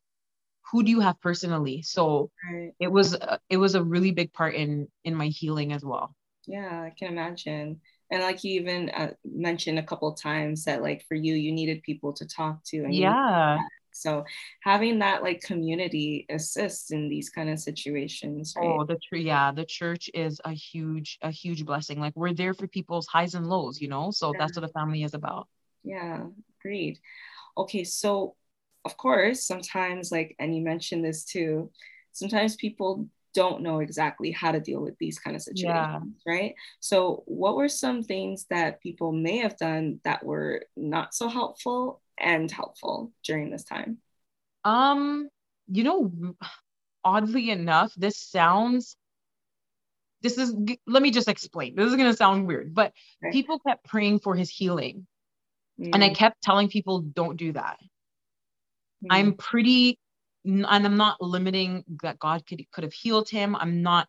who do you have personally? So right. it was uh, it was a really big part in in my healing as well. Yeah i can imagine. And like you even uh, mentioned a couple times that like for you you needed people to talk to and yeah so having that like community assists in these kind of situations right? oh the true yeah the church is a huge a huge blessing like we're there for people's highs and lows you know so yeah. that's what the family is about yeah agreed okay so of course sometimes like and you mentioned this too sometimes people don't know exactly how to deal with these kind of situations, yeah. right? So, what were some things that people may have done that were not so helpful and helpful during this time? Um, you know, oddly enough, this sounds this is let me just explain. This is going to sound weird, but people kept praying for his healing. Mm. And I mm. kept telling people don't do that. Mm. I'm pretty and I'm not limiting that God could could have healed him. I'm not.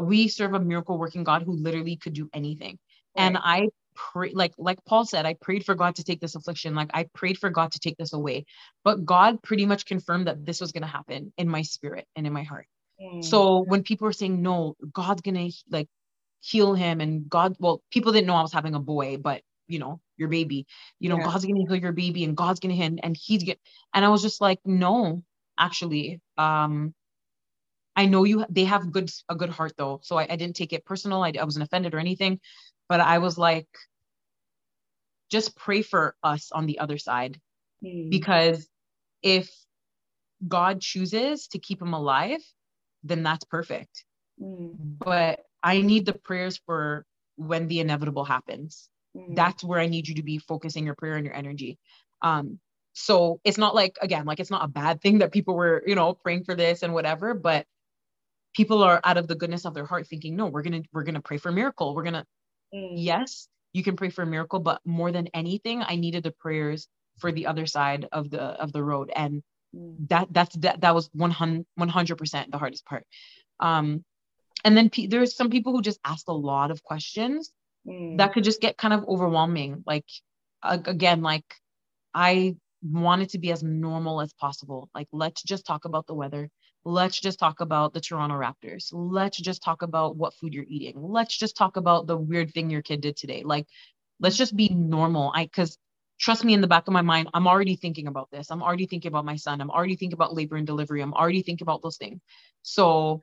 We serve a miracle working God who literally could do anything. Right. And I pray, like like Paul said, I prayed for God to take this affliction. Like I prayed for God to take this away, but God pretty much confirmed that this was going to happen in my spirit and in my heart. Mm. So when people were saying no, God's gonna like heal him, and God, well, people didn't know I was having a boy, but you know your baby you know yeah. god's gonna heal your baby and god's gonna hit and he's get and i was just like no actually. Um, I know you they have good a good heart though, so I, I didn't take it personal. I, I wasn't offended or anything, but I was like, just pray for us on the other side, mm. because if God chooses to keep him alive, then that's perfect. Mm. But I need the prayers for when the inevitable happens. Mm. That's where I need you to be focusing your prayer and your energy. Um, so it's not like again like it's not a bad thing that people were you know praying for this and whatever but people are out of the goodness of their heart thinking no we're gonna we're gonna pray for a miracle we're gonna mm. yes you can pray for a miracle but more than anything i needed the prayers for the other side of the of the road and mm. that that's that, that was 100 100% the hardest part um and then p- there's some people who just ask a lot of questions mm. that could just get kind of overwhelming like uh, again like i wanted to be as normal as possible. Like, let's just talk about the weather. Let's just talk about the Toronto Raptors. Let's just talk about what food you're eating. Let's just talk about the weird thing your kid did today. Like, let's just be normal. I, because trust me, in the back of my mind, I'm already thinking about this. I'm already thinking about my son. I'm already thinking about labor and delivery. I'm already thinking about those things. So,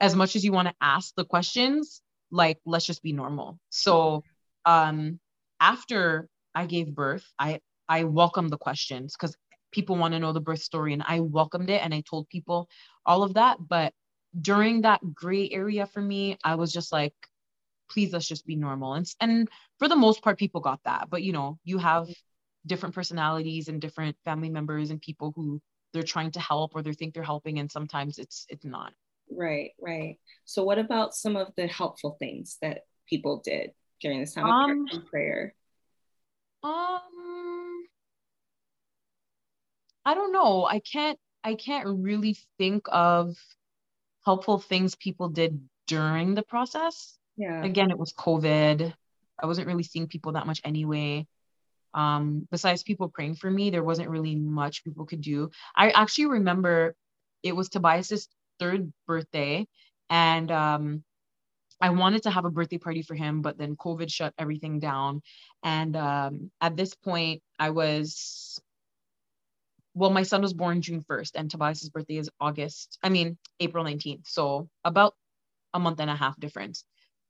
as much as you want to ask the questions, like, let's just be normal. So, um, after I gave birth, I I welcome the questions because people want to know the birth story and I welcomed it and I told people all of that. But during that gray area for me, I was just like, please let's just be normal. And and for the most part, people got that. But you know, you have different personalities and different family members and people who they're trying to help or they think they're helping and sometimes it's it's not. Right, right. So what about some of the helpful things that people did during this time um, of prayer? Um I don't know. I can't I can't really think of helpful things people did during the process. Yeah. Again, it was COVID. I wasn't really seeing people that much anyway. Um, besides people praying for me, there wasn't really much people could do. I actually remember it was Tobias's third birthday, and um, I wanted to have a birthday party for him, but then COVID shut everything down. And um, at this point, I was well, my son was born June 1st and Tobias's birthday is August, I mean, April 19th. So about a month and a half difference.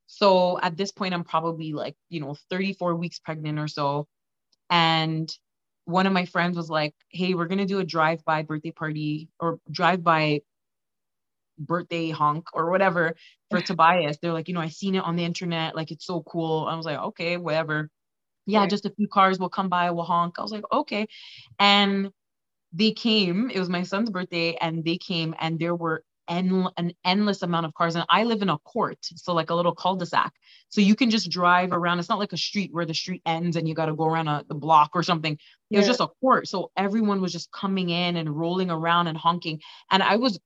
So at this point, I'm probably like, you know, 34 weeks pregnant or so. And one of my friends was like, hey, we're going to do a drive by birthday party or drive by birthday honk or whatever for <laughs> Tobias. They're like, you know, I seen it on the internet. Like, it's so cool. I was like, okay, whatever. yeah, Right. just a few cars will come by, will honk. I was like, okay. And they came, it was my son's birthday, and they came, and there were en- an endless amount of cars. And I live in a court, so like a little cul-de-sac. So you can just drive around. It's not like a street where the street ends and you got to go around a, the block or something. It was just a court. So everyone was just coming in and rolling around and honking. And I was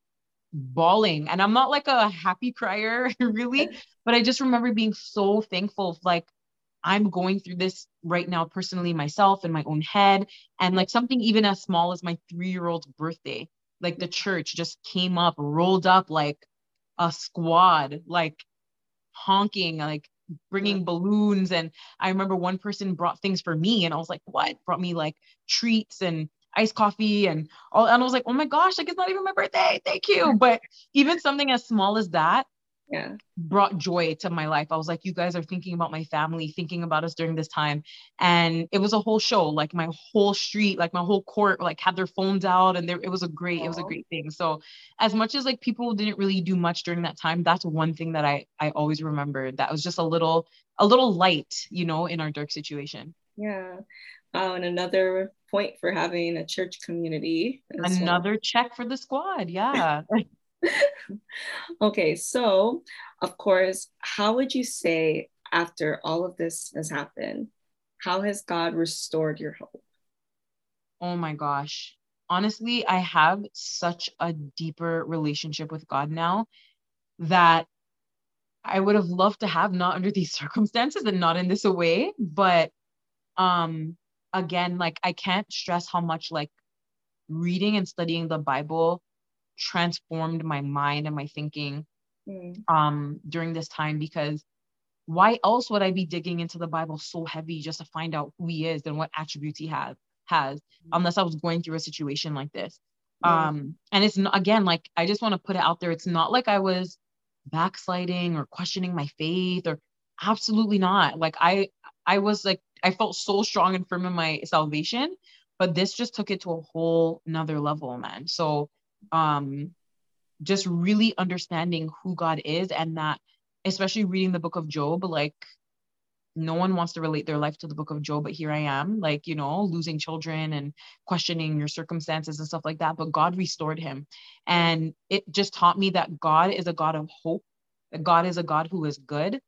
bawling. And I'm not like a happy crier, <laughs> really, <laughs> but I just remember being so thankful. Like, I'm going through this right now personally myself in my own head. And like something even as small as my three year old's birthday, like the church just came up, rolled up like a squad, like honking, like bringing balloons. And I remember one person brought things for me, and I was like, what? Brought me like treats and iced coffee and all. And I was like, oh my gosh, like it's not even my birthday. Thank you. <laughs> But even something as small as that Yeah. brought joy to my life. I was like, you guys are thinking about my family, thinking about us during this time. And it was a whole show. Like my whole street, like my whole court, like had their phones out and there it was a great, it was a great thing. So as much as like people didn't really do much during that time, that's one thing that I I always remembered. That was just a little, a little light, you know, in our dark situation. Yeah. Oh, and another point for having a church community. as well. Another check for the squad. Yeah. <laughs> <laughs> Okay, so of course, how would you say after all of this has happened, how has God restored your hope? Oh my gosh. Honestly, I have such a deeper relationship with God now that I would have loved to have not under these <laughs> circumstances and not in this way. But um again, like I can't stress how much like reading and studying the Bible transformed my mind and my thinking Mm, um during this time because why else would I be digging into the Bible so heavy just to find out who he is and what attributes he has has unless I was going through a situation like this. Yeah. Um and it's not again like I just want to put it out there it's not like I was backsliding or questioning my faith or absolutely not. Like I I was like I felt so strong and firm in my salvation, but this just took it to a whole nother level, man. So um just really understanding who God is and that especially reading the book of Job like no one wants to relate their life to the book of Job but here I am like you know losing children and questioning your circumstances and stuff like that but God restored him and it just taught me that God is a God of hope that God is a God who is good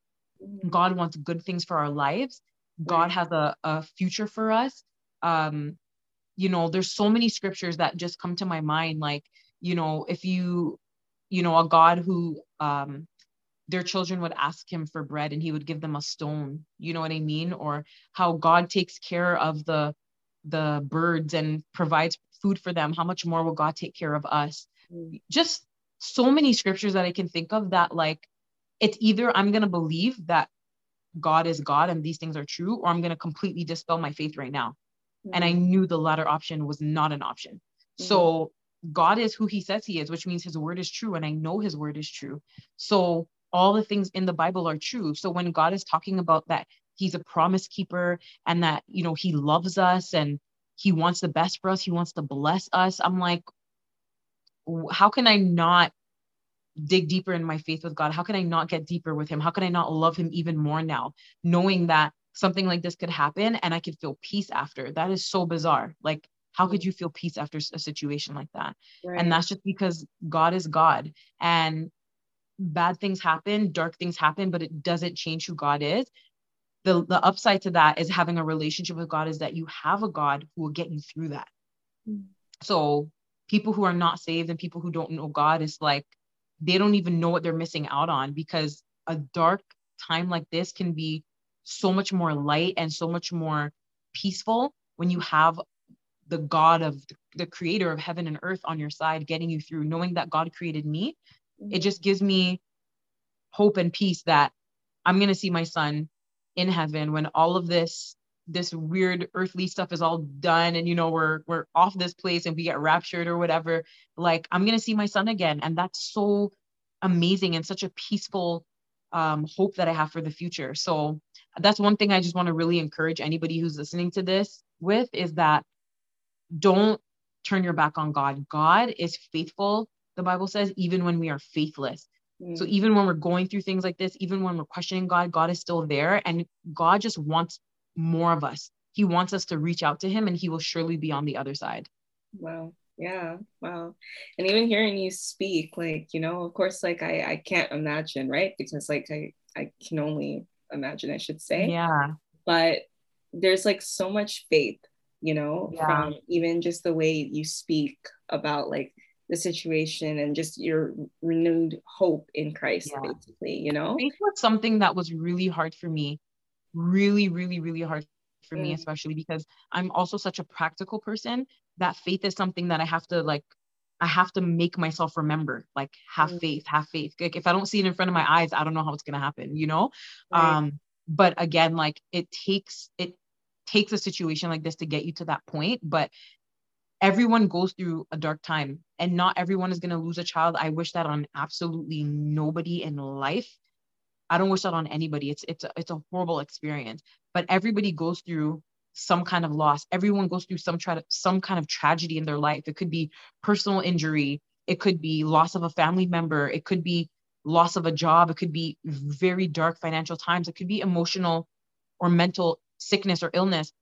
God wants good things for our lives. God has a, a future for us. Um, you know, there's so many scriptures that just come to my mind. Like, you know, if you, you know, a God who um their children would ask him for bread and he would give them a stone, you know what I mean? Or how God takes care of the the birds and provides food for them. How much more will God take care of us? mm, just so many scriptures that I can think of that like it's either I'm going to believe that God is God and these things are true, or I'm going to completely dispel my faith right now. And I mm, knew the latter option was not an option. So God is who he says he is, which means his word is true. And I know his word is true. So all the things in the Bible are true. So when God is talking about that he's a promise keeper and that, you know, he loves us and he wants the best for us, he wants to bless us, I'm like, how can I not dig deeper in my faith with God? How can I not get deeper with him? How can I not love him even more now, knowing that something like this could happen and I could feel peace after? That is so bizarre. Like, how could you feel peace after a situation like that? right. And that's just because God is God and bad things happen, dark things happen, but it doesn't change who God is. The, the upside to that is having a relationship with God is that you have a God who will get you through that. Mm. So people who are not saved and people who don't know God is like they don't even know what they're missing out on because a dark time like this can be so much more light and so much more peaceful when you have the God of the creator of heaven and earth on your side getting you through knowing that God created me it just gives me hope and peace that I'm going to see my son in heaven when all of this this weird earthly stuff is all done and you know we're we're off this place and we get raptured or whatever. Like I'm going to see my son again. And that's so amazing and such a peaceful um hope that I have for the future. So that's one thing I just want to really encourage anybody who's listening to this with is that don't turn your back on God God is faithful the Bible says even when we are faithless so Mm, even when we're going through things like this, even when we're questioning God, God is still there and God just wants more of us. He wants us to reach out to him and he will surely be on the other side. Wow. Yeah. Wow. And even hearing you speak, like, you know, of course, like I, I can't imagine, right? Because like I, I can only imagine, I should say. Yeah. But there's like so much faith, you know, Yeah. from even just the way you speak about like the situation and just your renewed hope in Christ, Yeah. basically, you know? faith was something that was really hard for me really really really hard for me Mm. especially because i'm also such a practical person that faith is something that i have to like i have to make myself remember like have Mm. faith have faith like if i don't see it in front of my eyes i don't know how it's going to happen you know Right. um but again like it takes it takes a situation like this to get you to that point but everyone goes through a dark time and not everyone is going to lose a child. I wish that on absolutely nobody in life. I don't wish that on anybody. It's it's a, it's a horrible experience but everybody goes through some kind of loss. Everyone goes through some tra- some kind of tragedy in their life. It could be personal injury. It could be loss of a family member. It could be loss of a job. It could be very dark financial times. It could be emotional or mental sickness or illness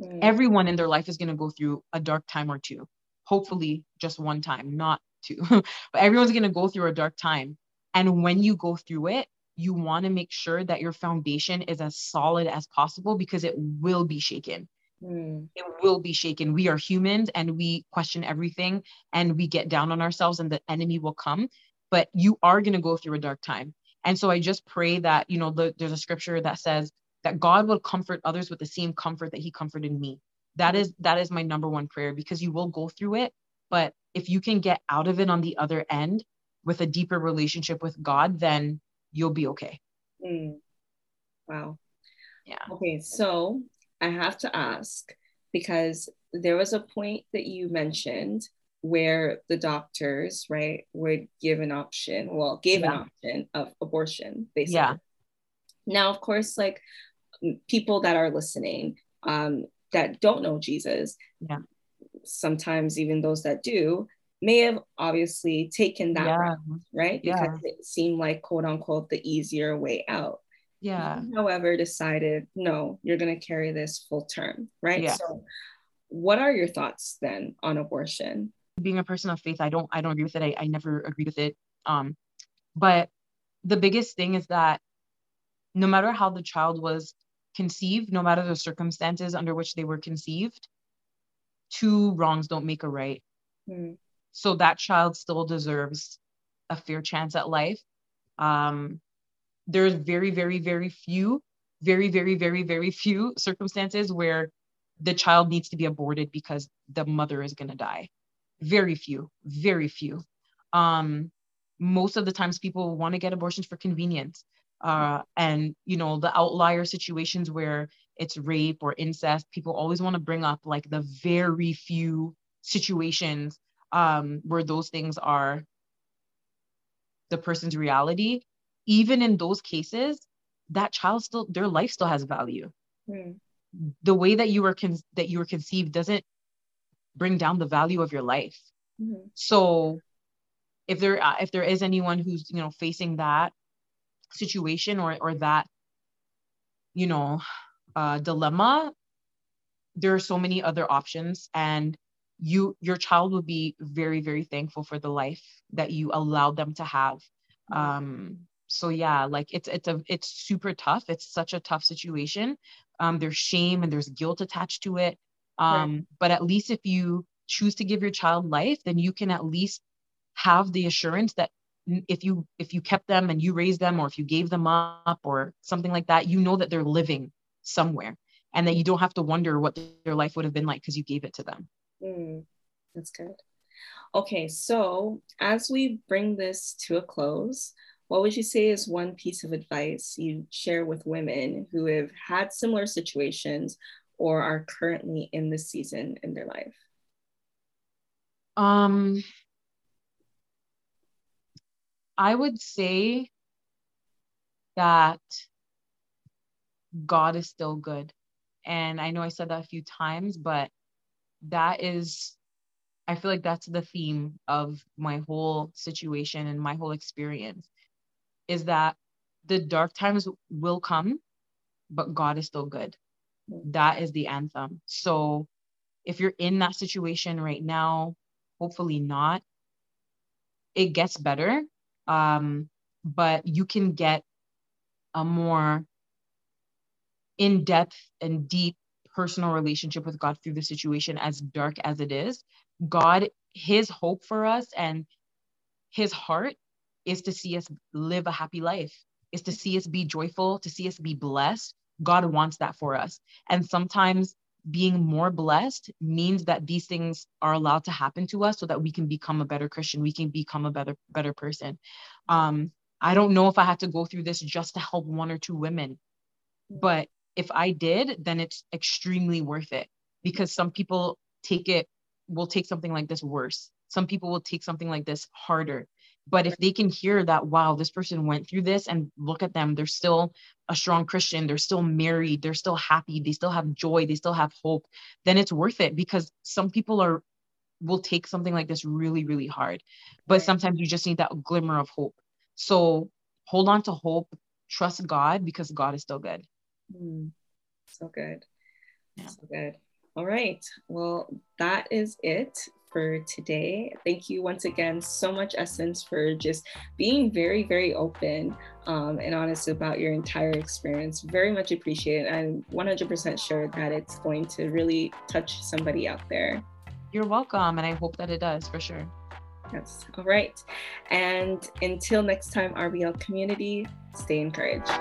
Mm. everyone in their life is going to go through a dark time or two. Hopefully just one time not two. <laughs> But everyone's going to go through a dark time. And when you go through it you want to make sure that your foundation is as solid as possible because it will be shaken. Mm. it will be shaken. We are humans and we question everything and we get down on ourselves and the enemy will come. But you are going to go through a dark time. And so i just pray that you know the, there's a scripture that says that god will comfort others with the same comfort that he comforted me that is that is my number one prayer because you will go through it but if you can get out of it on the other end with a deeper relationship with god then you'll be okay Mm. Wow. yeah Okay, so I have to ask because there was a point that you mentioned where the doctors, right, would give an option, well, gave an option of abortion, basically. Yeah. Now, of course, like people that are listening um, that don't know Jesus, Yeah. sometimes even those that do, may have obviously taken that yeah route, right? Yeah. Because it seemed like quote unquote the easier way out yeah you, however, decided, no, you're going to carry this full term, right? Yeah. So, what are your thoughts then on abortion? being a person of faith, I don't I don't agree with it. I, I never agree with it. Um, but the biggest thing is that no matter how the child was conceived, no matter the circumstances under which they were conceived, two wrongs don't make a right. Hmm. So that child still deserves a fair chance at life. Um, there's very, very, very few, very, very, very, very few circumstances where the child needs to be aborted because the mother is going to die. Very few, very few. Um, most of the times people want to get abortions for convenience. Uh, and you know the outlier situations where it's rape or incest people always want to bring up like the very few situations um, where those things are the person's reality even in those cases that child still their life still has value Hmm. the way that you were con- that you were conceived doesn't bring down the value of your life Mhm. so if there uh, if there is anyone who's you know facing that situation or or that you know uh, dilemma there are so many other options and you your child will be very very thankful for the life that you allowed them to have. Um so yeah like it's it's a it's super tough. It's such a tough situation. Um there's shame and there's guilt attached to it. Um but at least if you choose to give your child life then you can at least have the assurance that if you if you kept them and you raised them or if you gave them up or something like that you know that they're living somewhere and that you don't have to wonder what their life would have been like because you gave it to them Hmm. That's good. Okay, so as we bring this to a close, what would you say is one piece of advice you share with women who have had similar situations or are currently in this season in their life? um i would say that god is still good and i know i said that a few times but that is i feel like that's the theme of my whole situation and my whole experience is that the dark times will come but god is still good That is the anthem. So if you're in that situation right now, hopefully not, it gets better. Um, but you can get a more in depth and deep personal relationship with God through the situation, as dark as it is. God, His hope for us and His heart is to see us live a happy life, is to see us be joyful, to see us be blessed. God wants that for us. And sometimes being more blessed means that these things are allowed to happen to us so that we can become a better Christian, we can become a better better person. Um, I don't know if I had to go through this just to help one or two women, but if I did, then it's extremely worth it because some people take it will take something like this worse. Some people will take something like this harder. But if they can hear that, wow, this person went through this and look at them, they're still a strong Christian, they're still married, they're still happy, they still have joy, they still have hope, then it's worth it because some people are will take something like this really, really hard. But sometimes you just need that glimmer of hope. So hold on to hope, trust God because God is still good. Mm, so good. Yeah. So good. All right. Well, that is it for today. Thank you once again so much, Essence, for just being very, very open um, and honest about your entire experience. Very much appreciated. I'm 100% sure that it's going to really touch somebody out there. You're welcome. And I hope that it does for sure. Yes. All right. And until next time, RBL community, stay encouraged.